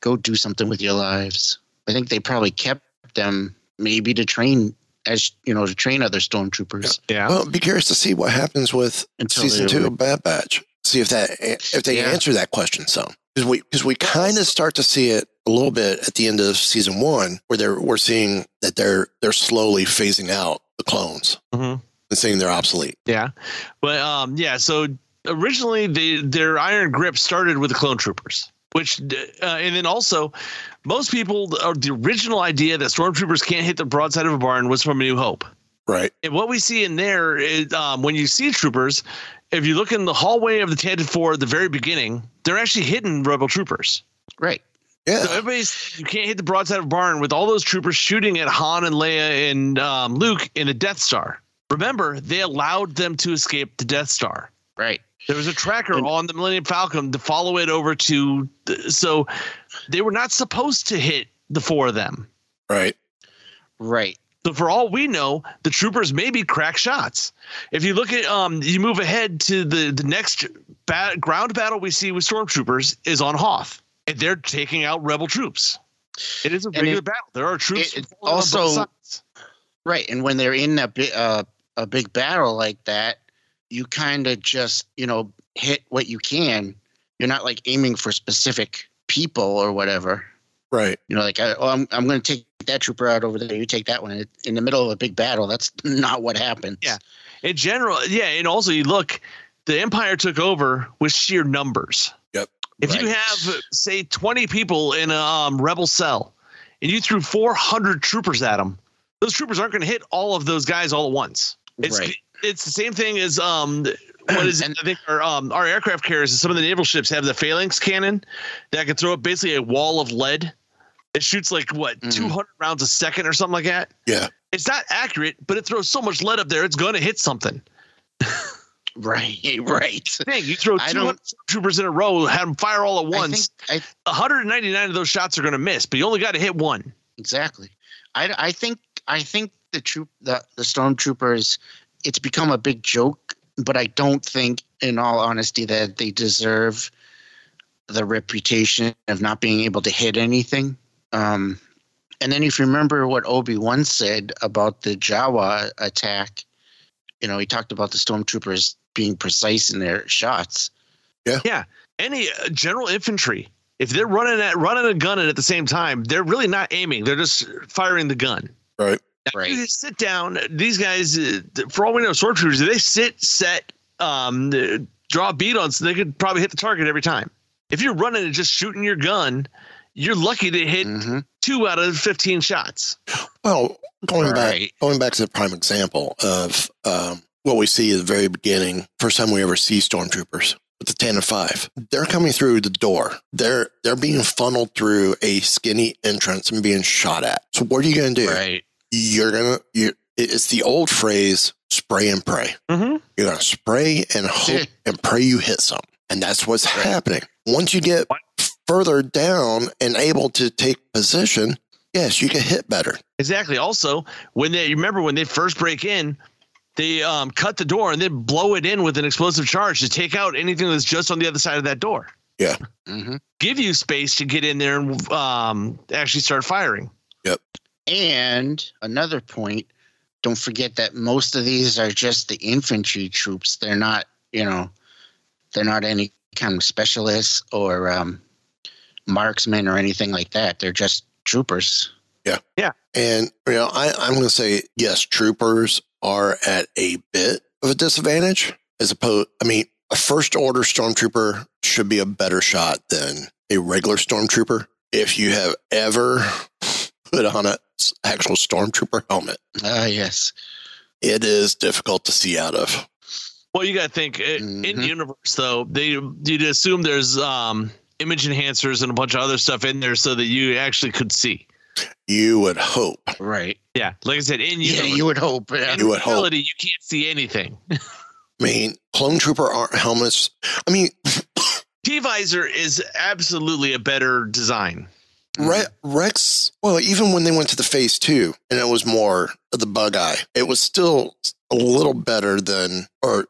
Speaker 4: go do something with your lives." I think they probably kept them maybe to train as you know to train other stormtroopers
Speaker 3: Yeah.
Speaker 2: Well, be curious to see what happens with
Speaker 4: until
Speaker 2: season two
Speaker 4: were-
Speaker 2: of Bad Batch. See if that if they
Speaker 4: Yeah.
Speaker 2: answer that question some because we because we kind of start to see it a little bit at the end of season one where they're we're seeing that they're they're slowly phasing out the clones
Speaker 3: Mhm.
Speaker 2: and saying they're obsolete.
Speaker 3: Yeah, but um, yeah. So originally, they their iron grip started with the clone troopers, which uh, and then also most people or the original idea that stormtroopers can't hit the broadside of a barn was from A New Hope.
Speaker 2: Right.
Speaker 3: And what we see in there is um, when you see troopers, if you look in the hallway of the Tantive Four at the very beginning, they're actually hidden rebel troopers.
Speaker 4: right.
Speaker 2: Yeah.
Speaker 3: So everybody's you can't hit the broadside of a barn with all those troopers shooting at Han and Leia and um, Luke in the Death Star. Remember, they allowed them to escape the Death Star.
Speaker 4: Right.
Speaker 3: There was a tracker
Speaker 4: And-
Speaker 3: on the Millennium Falcon to follow it over to. The, so they were not supposed to hit the four of them.
Speaker 2: Right.
Speaker 4: Right.
Speaker 3: So for all we know, the troopers may be crack shots. If you look at, um, you move ahead to the the next ba- ground battle we see with stormtroopers is on Hoth, and they're taking out rebel troops. It is a regular
Speaker 4: it-
Speaker 3: battle. There are troops
Speaker 4: it-
Speaker 3: falling on both
Speaker 4: also-
Speaker 3: sides.
Speaker 4: Right. And when they're in a big uh, a big battle like that, you kind of just you know hit what you can. You're not like aiming for specific people or whatever.
Speaker 2: Right.
Speaker 4: You know, like I, oh, I'm I'm going to take that trooper out over there. You take that one. In the middle of a big battle, that's [laughs] not what happens.
Speaker 3: Yeah. in general, yeah, and also you look, the Empire took over with sheer numbers.
Speaker 2: Yep.
Speaker 3: If you have, say, 20 people in a um, rebel cell, and you threw 400 troopers at them, those troopers aren't going to hit all of those guys all at once. It's
Speaker 4: Right.
Speaker 3: it's the same thing as um what is it?
Speaker 4: And-
Speaker 3: I think our um our aircraft carriers and some of the naval ships have the phalanx cannon that can throw up basically a wall of lead. It shoots like what
Speaker 4: Mhm.
Speaker 3: 200 rounds a second or something like that.
Speaker 2: Yeah.
Speaker 3: It's not accurate, but it throws so much lead up there, it's going to hit something. [laughs] [laughs]
Speaker 4: Right. Right.
Speaker 3: Thing you throw
Speaker 4: two
Speaker 3: troopers in a row, have them fire all at
Speaker 4: I
Speaker 3: once.
Speaker 4: think I
Speaker 3: 199 of those shots are going to miss, but you only got to hit one.
Speaker 4: exactly. I, I think I think the troop the the stormtroopers. It's become a big joke, but I don't think, in all honesty, that they deserve the reputation of not being able to hit anything. Um, and then if you remember what Obi Wan said about the Jawa attack, you know, he talked about the stormtroopers being precise in their shots. Yeah. Yeah.
Speaker 3: Any uh, general infantry, if they're running at running a gun and at the same time, they're really not aiming; they're just firing the gun.
Speaker 2: Right.
Speaker 3: Now,
Speaker 4: Right.
Speaker 3: You sit down. These guys, uh, for all we know, stormtroopers, they sit, set, um, draw a bead on, so they could probably hit the target every time. If you're running and just shooting your gun, you're lucky to hit
Speaker 4: hmm
Speaker 3: two out of 15 shots.
Speaker 2: Well, going back,
Speaker 4: Right.
Speaker 2: going back to the prime example of um, what we see at the very beginning, first time we ever see stormtroopers with the Tantive, they're coming through the door. They're they're being funneled through a skinny entrance and being shot at. So what are you going to do?
Speaker 4: Right.
Speaker 2: You're gonna you. It's the old phrase: spray and pray.
Speaker 3: Mm-hmm.
Speaker 2: You're gonna spray and hope [laughs] and pray you hit some, and that's what's
Speaker 4: Right.
Speaker 2: happening. Once you get further down and able to take position, yes, you can hit better.
Speaker 3: Exactly. Also, when they remember when they first break in, they um, cut the door and then blow it in with an explosive charge to take out anything that's just on the other side of that door. Yeah.
Speaker 4: hmm
Speaker 3: Give you space to get in there and um, actually start firing. Yep.
Speaker 4: And another point, don't forget that most of these are just the infantry troops. They're not, you know, they're not any kind of specialists or um, marksmen or anything like that. They're just troopers. Yeah. Yeah.
Speaker 2: And you know, I, I'm going to say yes. Troopers are at a bit of a disadvantage as opposed. I mean, a first order stormtrooper should be a better shot than a regular stormtrooper. If you have ever [laughs] put on a s- actual stormtrooper helmet,
Speaker 4: Ah, yes.
Speaker 2: it is difficult to see out of.
Speaker 3: Well, you got to think uh, in
Speaker 4: Mhm.
Speaker 3: universe though. They you'd assume there's um, image enhancers and a bunch of other stuff in there so that you actually could see.
Speaker 2: You would hope.
Speaker 4: Right.
Speaker 3: Yeah, like I said, in
Speaker 4: Yeah,
Speaker 3: universe,
Speaker 4: you would hope. yeah.
Speaker 3: in
Speaker 2: You would hope.
Speaker 3: reality, you can't see anything. [laughs]
Speaker 2: I mean, clone trooper aren't helmets. I mean, [coughs]
Speaker 3: T visor is absolutely a better design.
Speaker 2: Re- mm-hmm. Rex, well, even when they went to the phase two and it was more of the bug eye, it was still a little better than, or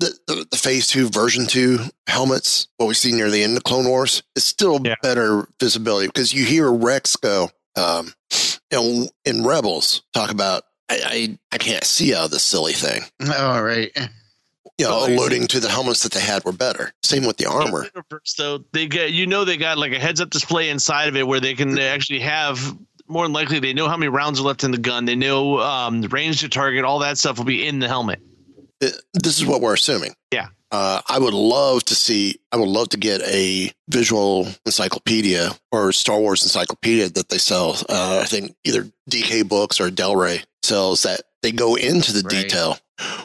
Speaker 2: the, the, the phase two version two helmets, what we see near the end of Clone Wars, is still
Speaker 3: Yeah.
Speaker 2: better visibility because you hear Rex go, um, you know, in Rebels talk about, I, I, I can't see out of this silly thing.
Speaker 4: All right.
Speaker 2: You know,
Speaker 3: Well,
Speaker 2: alluding to the helmets that they had were better. Same with the armor.
Speaker 3: In universe, though, they get you know they got like a heads up display inside of it where they can actually have more than likely they know how many rounds are left in the gun. They know um, the range to target. All that stuff will be in the helmet.
Speaker 2: it- this is what we're assuming.
Speaker 3: Yeah.
Speaker 2: Uh, I would love to see. I would love to get a visual encyclopedia or Star Wars encyclopedia that they sell. Uh, I think either DK Books or Del Rey sells that. They go into the
Speaker 4: Right.
Speaker 2: detail.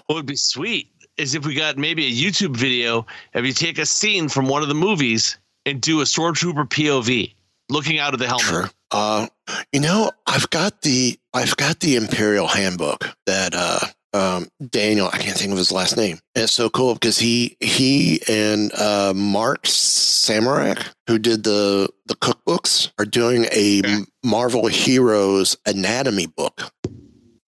Speaker 3: What would be sweet is if we got maybe a YouTube video if you take a scene from one of the movies and do a stormtrooper POV looking out of the helmet.
Speaker 2: Sure. Uh, you know, I've got the I've got the Imperial Handbook that uh, um, Daniel. I can't think of his last name. And it's so cool because he he and uh, Mark Sumerak, who did the the cookbooks, are doing a
Speaker 4: Okay.
Speaker 2: Marvel Heroes anatomy book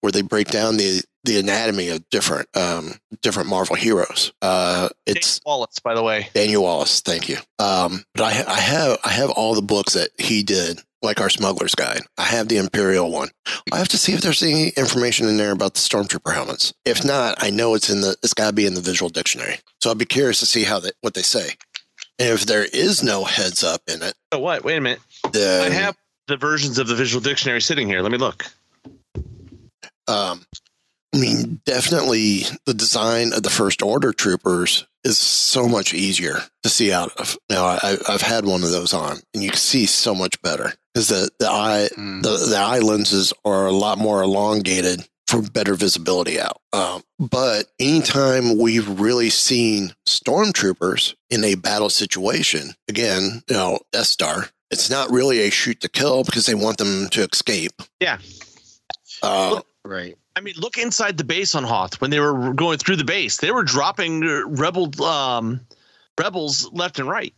Speaker 2: where they break down the the anatomy of different um, different Marvel heroes. Uh, it's
Speaker 3: Dave Wallace, by the way.
Speaker 2: Daniel Wallace, thank you. Um, but I, I have I have all the books that he did, like our Smuggler's Guide. I have the Imperial one. I have to see if there's any information in there about the Stormtrooper helmets. If not, I know it's in the it's got to be in the visual dictionary. So I'd be curious to see how they, what they say. And if there is no heads up in it,
Speaker 3: Oh, what? Wait a minute.
Speaker 2: then
Speaker 3: I have the versions of the visual dictionary sitting here. Let me look.
Speaker 2: um, I mean, definitely the design of the First Order troopers is so much easier to see out of. Now, I, I've had one of those on, and you can see so much better because the the eye
Speaker 4: Mm.
Speaker 2: the, the eye lenses are a lot more elongated for better visibility out. Um, but anytime we've really seen stormtroopers in a battle situation, again, you know, Death Star, it's not really a shoot to kill because they want them to escape.
Speaker 3: Yeah.
Speaker 2: Uh,
Speaker 4: Right.
Speaker 3: I mean, look inside the base on Hoth when they were going through the base. They were dropping uh, rebel um, rebels left and right.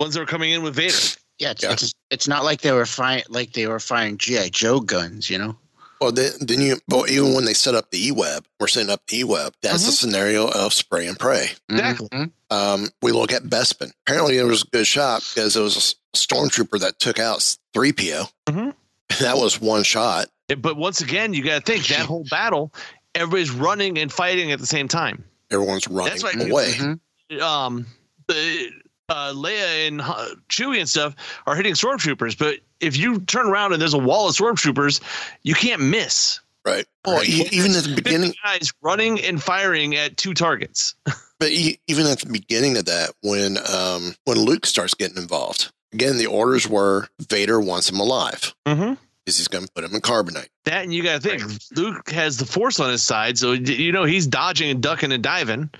Speaker 3: Ones that were coming in with Vader. [sniffs]
Speaker 4: Yeah, it's,
Speaker 2: Yeah.
Speaker 4: it's it's not like they were firing like they were firing GI Joe guns, you know.
Speaker 2: Well, then, then you, well, even when they set up the E-Web, we're setting up the E-Web. That's a scenario of spray and pray.
Speaker 3: Exactly.
Speaker 4: Mhm.
Speaker 2: Um, we look at Bespin. Apparently, it was a good shot because it was a stormtrooper that took out 3PO.
Speaker 3: Mhm. [laughs]
Speaker 2: That was one shot.
Speaker 3: But once again, you got to think that whole battle, everybody's running and fighting at the same time.
Speaker 2: Everyone's running
Speaker 3: That's why-
Speaker 2: away.
Speaker 4: Mhm.
Speaker 3: Um, the uh, Leia and uh, Chewie and stuff are hitting stormtroopers, but if you turn around and there's a wall of stormtroopers, you can't miss.
Speaker 2: Right.
Speaker 3: Oh,
Speaker 2: Or e- even at the beginning,
Speaker 3: guys running and firing at two targets. [laughs]
Speaker 2: but e- even at the beginning of that, when um, when Luke starts getting involved, again, the orders were Vader wants him alive
Speaker 3: Mm-hmm.
Speaker 2: because he's going to put him in carbonite.
Speaker 3: That and you got to think Luke has the Force on his side, so you know he's dodging and ducking and diving.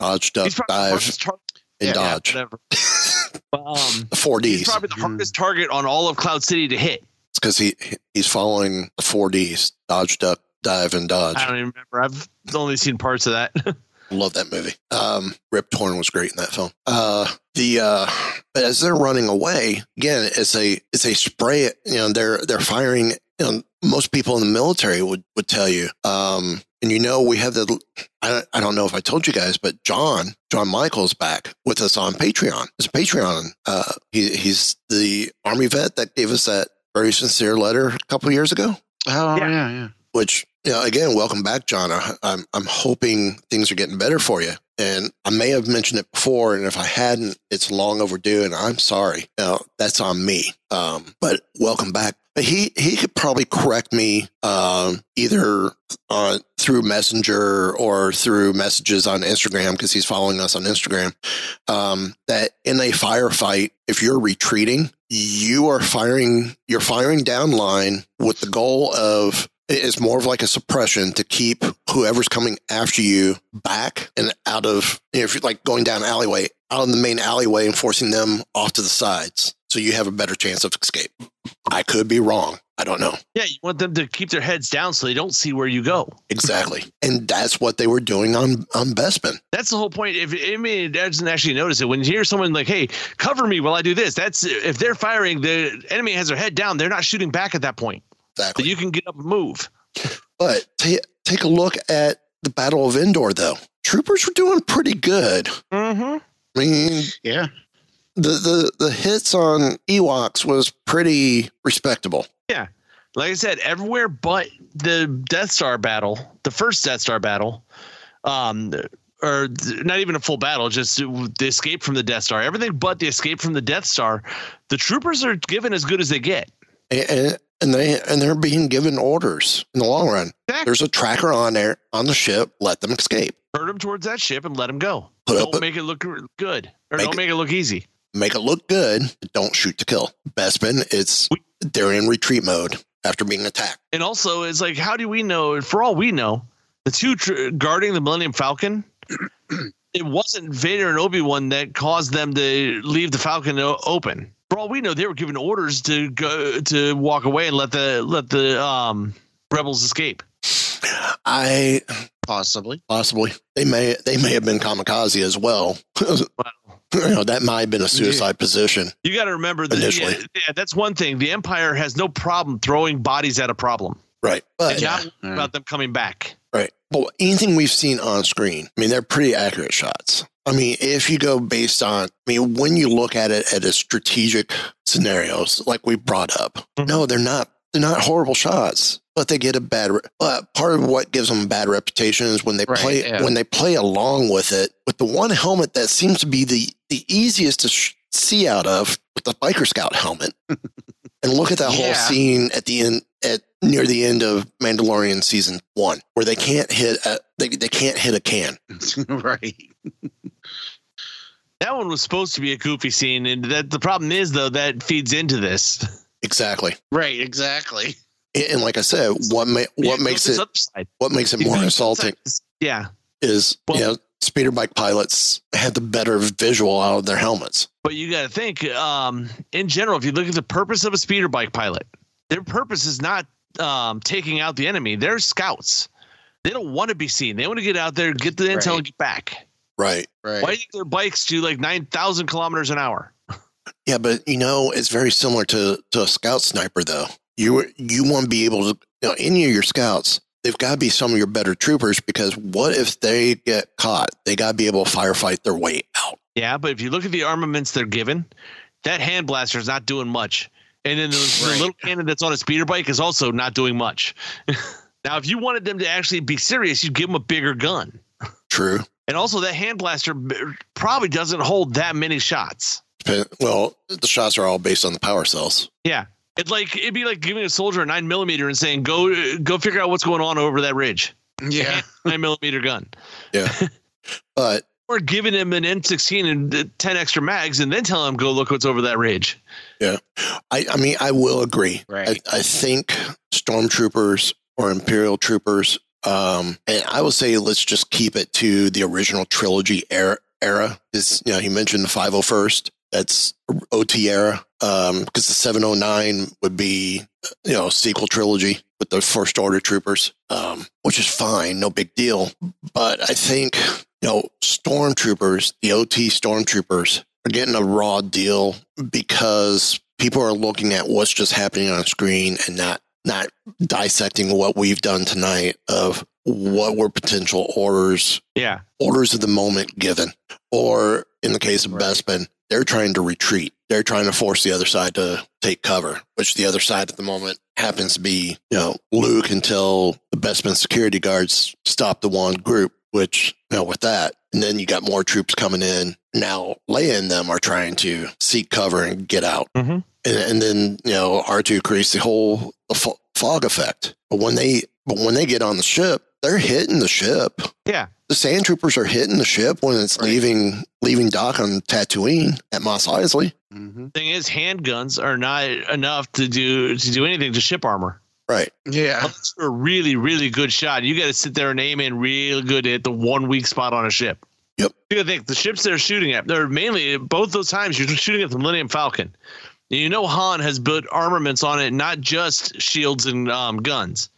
Speaker 2: Dodge, duck,
Speaker 3: he's
Speaker 2: dive,
Speaker 3: tar-
Speaker 2: and
Speaker 3: yeah,
Speaker 2: dodge.
Speaker 3: whatever. [laughs] Um,
Speaker 2: the four
Speaker 3: he's
Speaker 2: Ds.
Speaker 3: probably the hardest target on all of Cloud City to hit.
Speaker 2: It's because he he's following the four Ds: dodge, duck, dive, and dodge.
Speaker 3: I don't even remember. I've only seen parts of that. [laughs]
Speaker 2: Love that movie. Um, Rip Torn was great in that film. Uh, the uh, but as they're running away, again, it's a it's a spray. You know, they're they're firing. You know, most people in the military would would tell you. Um, and you know, we have the. I don't, I don't know if I told you guys, but John John Michael's back with us on Patreon. It's a Patreon. Uh, he, he's the army vet that gave us that very sincere letter a couple years ago
Speaker 4: Oh
Speaker 3: Yeah.
Speaker 4: yeah, yeah.
Speaker 2: which know, again, welcome back, John. I'm I'm hoping things are getting better for you. And I may have mentioned it before, and if I hadn't, it's long overdue, and I'm sorry. Now that's on me. Um, but welcome back. But he he could probably correct me um, either uh, through Messenger or through messages on Instagram because he's following us on Instagram. Um, that in a firefight, if you're retreating, you are firing. You're firing down line with the goal of it's more of like a suppression to keep whoever's coming after you back and out of you know, if you're like going down alleyway out of the main alleyway and forcing them off to the sides so you have a better chance of escape i could be wrong i don't know
Speaker 3: Yeah, you want them to keep their heads down so they don't see where you go. [laughs]
Speaker 2: exactly and that's what they were doing on on Bespin
Speaker 3: That's the whole point. If I mean, it doesn't actually notice it when you hear someone like, "Hey, cover me while I do this." That's if they're firing, the enemy has their head down. They're not shooting back at that point.
Speaker 2: Exactly
Speaker 3: So you can get up and move.
Speaker 2: but ta take a look at the battle of endor though troopers were doing pretty good
Speaker 3: Mm-hmm.
Speaker 2: i mean
Speaker 4: Yeah.
Speaker 2: the the, the hits on ewoks was pretty respectable
Speaker 3: Yeah. Like I said, everywhere but the Death Star battle, the first Death Star battle, um, or th- not even a full battle, just the escape from the Death Star. Everything but the escape from the Death Star, the troopers are given as good as they get.
Speaker 2: And, and they and they're being given orders in the long run.
Speaker 3: Exactly.
Speaker 2: There's a tracker on there on the ship. Let them escape.
Speaker 3: Herd them towards that ship and let them go.
Speaker 2: Put
Speaker 3: don't
Speaker 2: a-
Speaker 3: make it look good, or don't
Speaker 2: it-
Speaker 3: make it look easy.
Speaker 2: Make it look good. but Don't shoot to kill. Bespin, it's
Speaker 3: We-
Speaker 2: they're in retreat mode after being attacked.
Speaker 3: And also, it's like, how do we know? For all we know, the two tr- guarding the Millennium Falcon, [clears throat] it wasn't Vader and Obi Wan that caused them to leave the Falcon open. For all we know, they were given orders to go to walk away and let the let the um, rebels escape.
Speaker 2: I
Speaker 4: Possibly.
Speaker 2: possibly they may they may have been kamikaze as well. [laughs] you know that might have been a suicide position.
Speaker 3: You got to remember that.
Speaker 2: Initially.
Speaker 3: Yeah, yeah, that's one thing. The Empire has no problem throwing bodies at a problem.
Speaker 2: Right. But
Speaker 4: Yeah.
Speaker 3: about them coming back.
Speaker 2: Right. Well, anything we've seen on screen, I mean, they're pretty accurate shots. I mean, if you go based on, I mean, when you look at it at a strategic scenarios, like we brought up,
Speaker 3: Mhm.
Speaker 2: no, they're not. They're not horrible shots, but they get a bad. Re- but part of what gives them a bad reputation is when they
Speaker 4: Right,
Speaker 2: play
Speaker 4: yeah.
Speaker 2: when they play along with it with the one helmet that seems to be the the easiest to sh- see out of with the biker scout helmet. [laughs] and look at that whole scene at the end at near the end of Mandalorian season one, where they can't hit a, they they can't hit a can. [laughs]
Speaker 4: right.
Speaker 3: That one was supposed to be a goofy scene, and that the problem is though that feeds into this.
Speaker 2: Exactly.
Speaker 4: Right. Exactly.
Speaker 2: And, and like I said, what ma- what
Speaker 3: You
Speaker 2: makes it
Speaker 3: other side.
Speaker 2: what makes it more
Speaker 3: go this
Speaker 2: insulting.
Speaker 3: Yeah,
Speaker 2: is
Speaker 3: Well-
Speaker 2: you know speeder bike pilots had the better visual out of their helmets.
Speaker 3: but you got to think um, in general. If you look at the purpose of a speeder bike pilot, their purpose is not um, taking out the enemy. They're scouts. They don't want to be seen. They want to get out there, get the intel,
Speaker 4: Right.
Speaker 3: and get back.
Speaker 2: Right.
Speaker 4: Right.
Speaker 3: Why do you think their bikes do like nine thousand kilometers an hour? [laughs]
Speaker 2: Yeah, but you know, it's very similar to to a scout sniper though. You you want to be able to you know any of your scouts, they've got to be some of your better troopers because what if they get caught? They got to be able to firefight their way out.
Speaker 3: Yeah, but if you look at the armaments they're given, that hand blaster is not doing much. And then the, the little cannon that's on a speeder bike is also not doing much. [laughs] now, if you wanted them to actually be serious, you'd give them a bigger gun. [laughs]
Speaker 2: True.
Speaker 3: And also, that hand blaster probably doesn't hold that many shots.
Speaker 2: Well, the shots are all based on the power cells.
Speaker 3: Yeah, it's like it'd be like giving a soldier a nine millimeter and saying, "Go, go figure out what's going on over that ridge."
Speaker 4: Yeah.
Speaker 3: nine millimeter gun,
Speaker 2: Yeah. [laughs] but
Speaker 3: or giving him an M16 and ten extra mags, and then telling him, "Go look what's over that ridge."
Speaker 2: Yeah, I, I mean, I will agree.
Speaker 4: Right.
Speaker 2: I, I think stormtroopers or imperial troopers, um, and I will say let's just keep it to the original trilogy era. Era is you know he mentioned the 501st. That's OT era. Um, because the 709 would be you know sequel trilogy with the First Order troopers, um, which is fine, no big deal. But I think you know stormtroopers, the OT stormtroopers, are getting a raw deal because people are looking at what's just happening on screen and not not dissecting what we've done tonight of what were potential orders
Speaker 3: Yeah,
Speaker 2: orders of the moment given or in the case of Bespin, they're trying to retreat. They're trying to force the other side to take cover, which the other side at the moment happens to be, you know, Luke until the Bespin security guards stop the one group, which, you know, with that. And then you got more troops coming in. Now Leia and them are trying to seek cover and get out.
Speaker 3: Mhm.
Speaker 2: And, and then, you know, R2 creates the whole the fo- fog effect. But when they, but when they get on the ship, they're hitting the ship
Speaker 3: Yeah.
Speaker 2: the sand troopers are hitting the ship when it's
Speaker 4: Right.
Speaker 2: leaving leaving dock on Tatooine at Mos Eisley.
Speaker 4: hmm
Speaker 3: Thing is, handguns are not enough to do to do anything to ship armor.
Speaker 2: Right.
Speaker 4: Yeah.
Speaker 3: Unless you're a really, really good shot. You got to sit there and aim in real good at the one weak spot on a ship.
Speaker 2: Yep.
Speaker 3: You think the ships they're shooting at. They're mainly both those times you're shooting at the Millennium Falcon. And you know Han has built armaments on it, not just shields and um, guns.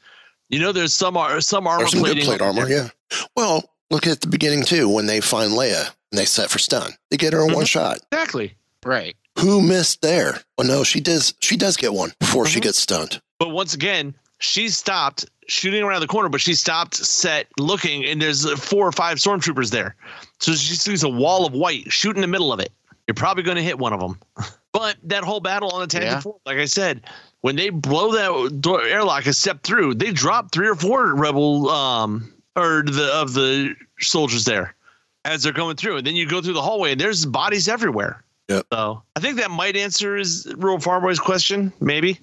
Speaker 3: You know, there's some ar- some armor
Speaker 2: some good
Speaker 3: plating
Speaker 2: plate armor. Yeah. Well, look at the beginning too when they find Leia and they set for stun. They get her in one
Speaker 3: Mhm.
Speaker 2: shot.
Speaker 3: Exactly.
Speaker 4: Right.
Speaker 2: Who missed there? Well, no, she does. She does get one before she
Speaker 3: Mhm.
Speaker 2: gets stunned.
Speaker 3: But once again, she stopped shooting around the corner, but she stopped, set, looking, and there's uh, four or five stormtroopers there. So she sees a wall of white. Shoot in the middle of it. You're probably going to hit one of them. [laughs] But that whole battle on the Tantive
Speaker 4: Yeah.
Speaker 3: Fort, like I said, when they blow that door, airlock a step through, they drop three or four rebel um or the of the soldiers there as they're going through, and then you go through the hallway and there's bodies everywhere.
Speaker 2: Yep.
Speaker 3: So I think that might answer his rural farm boy's question, maybe.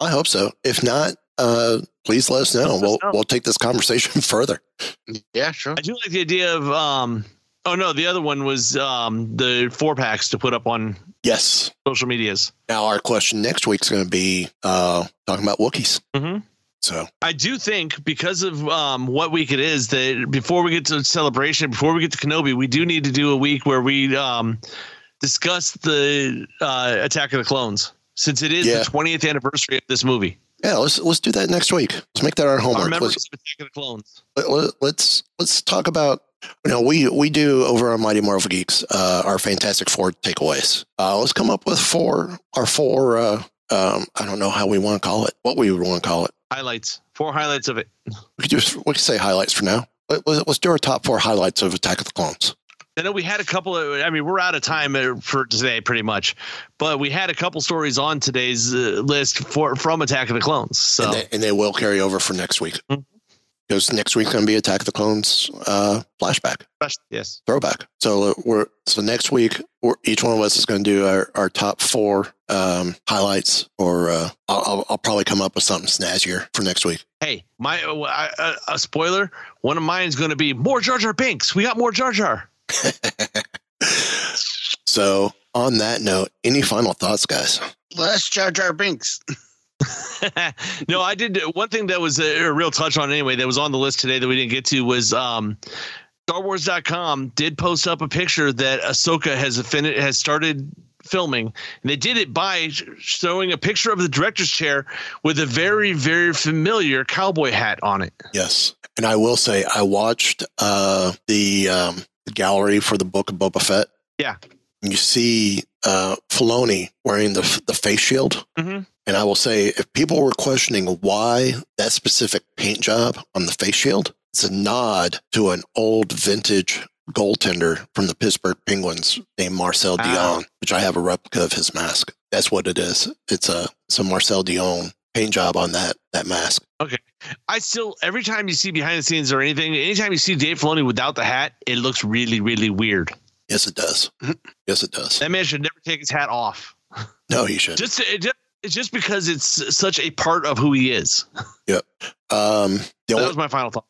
Speaker 2: I hope so. If not, uh, please let us know.
Speaker 3: Let us
Speaker 2: We'll
Speaker 3: know.
Speaker 2: we'll take this conversation [laughs] further.
Speaker 4: Yeah, sure.
Speaker 3: I do like the idea of um oh no, the other one was um the four packs to put up on
Speaker 2: Yes.
Speaker 3: social medias.
Speaker 2: Now our question next week's going to be uh, talking about Wookiees.
Speaker 3: Mm-hmm.
Speaker 2: So
Speaker 3: I do think because of um, what week it is that before we get to celebration, before we get to Kenobi, we do need to do a week where we um, discuss the uh, Attack of the Clones, since it is
Speaker 2: Yeah.
Speaker 3: the 20th anniversary of this movie.
Speaker 2: yeah, let's let's do that next week. Let's make that our
Speaker 3: Our
Speaker 2: homework.
Speaker 3: memories
Speaker 2: Let's,
Speaker 3: of Attack of the Clones.
Speaker 2: let, let, let's let's talk about know we we do over on Mighty Marvel Geeks uh, our Fantastic Four takeaways. Uh, let's come up with four our four. Uh, um, I don't know how we want to call it. What we would want to call it.
Speaker 3: Highlights, four highlights of it.
Speaker 2: We could just we could say highlights for now. Let, let's do our top four highlights of Attack of the Clones.
Speaker 3: I know we had a couple of. I mean, we're out of time uh, for today, pretty much. But we had a couple stories on today's uh, list for from Attack of the Clones. So
Speaker 2: And, they, and they will carry over for next week
Speaker 3: Mhm.
Speaker 2: Because next week's going to be Attack of the Clones uh, flashback.
Speaker 3: yes,
Speaker 2: throwback. So uh, we're so next week, we're, each one of us is going to do our, our top four um, highlights, or uh, I'll, I'll, I'll probably come up with something snazzier for next week.
Speaker 3: hey, my uh, uh, a spoiler. One of mine is going to be more Jar Jar Binks. We got more Jar Jar. [laughs]
Speaker 2: So on that note, any final thoughts, guys?
Speaker 4: Less Jar Jar Binks. [laughs] [laughs]
Speaker 3: no, I did one thing that was a, a real touch on anyway. That was on the list today that we didn't get to was um, StarWars.com did post up a picture that Ahsoka has fin- has started filming, and they did it by showing a picture of the director's chair with a very very familiar cowboy hat on it.
Speaker 2: Yes, and I will say I watched uh, the um, gallery for the book of Boba Fett.
Speaker 3: Yeah.
Speaker 2: And you see uh, Filoni wearing the the face shield.
Speaker 3: Mm-hmm.
Speaker 2: And I will say, if people were questioning why that specific paint job on the face shield, it's a nod to an old vintage goaltender from the Pittsburgh Penguins named Marcel
Speaker 3: Ah.
Speaker 2: Dion, which I have a replica of his mask. That's what it is. It's a it's a Marcel Dion paint job on that that mask. Okay.
Speaker 3: I still every time you see behind the scenes or anything, anytime you see Dave Filoni without the hat, it looks really really weird.
Speaker 2: Yes, it does. [laughs] yes, it does.
Speaker 3: That man should never take his hat off.
Speaker 2: No, he should.
Speaker 3: Just just, it's just because it's such a part of who he is.
Speaker 2: Um, the
Speaker 3: That
Speaker 2: only,
Speaker 3: was my final thought.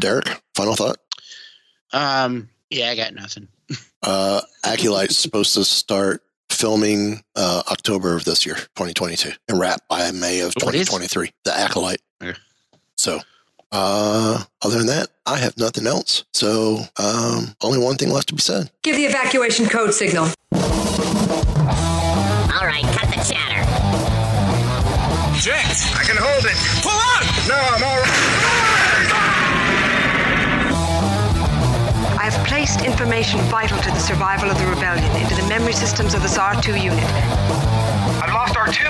Speaker 2: Derek, final thought.
Speaker 4: Um, yeah, I got nothing.
Speaker 2: Uh, Acolyte's supposed to start filming uh, October of this year, 2022, and wrap by May of 2023. The Acolyte.
Speaker 4: Okay.
Speaker 2: So, uh, other than that, I have nothing else. So, um, only one thing left to be said.
Speaker 6: Give the evacuation code signal.
Speaker 7: All right, cut the chatter.
Speaker 8: Jinx, I can hold it. Pull out! No, I'm all right.
Speaker 6: I have placed information vital to the survival of the rebellion into the memory systems of this R2 unit.
Speaker 8: I've lost R2.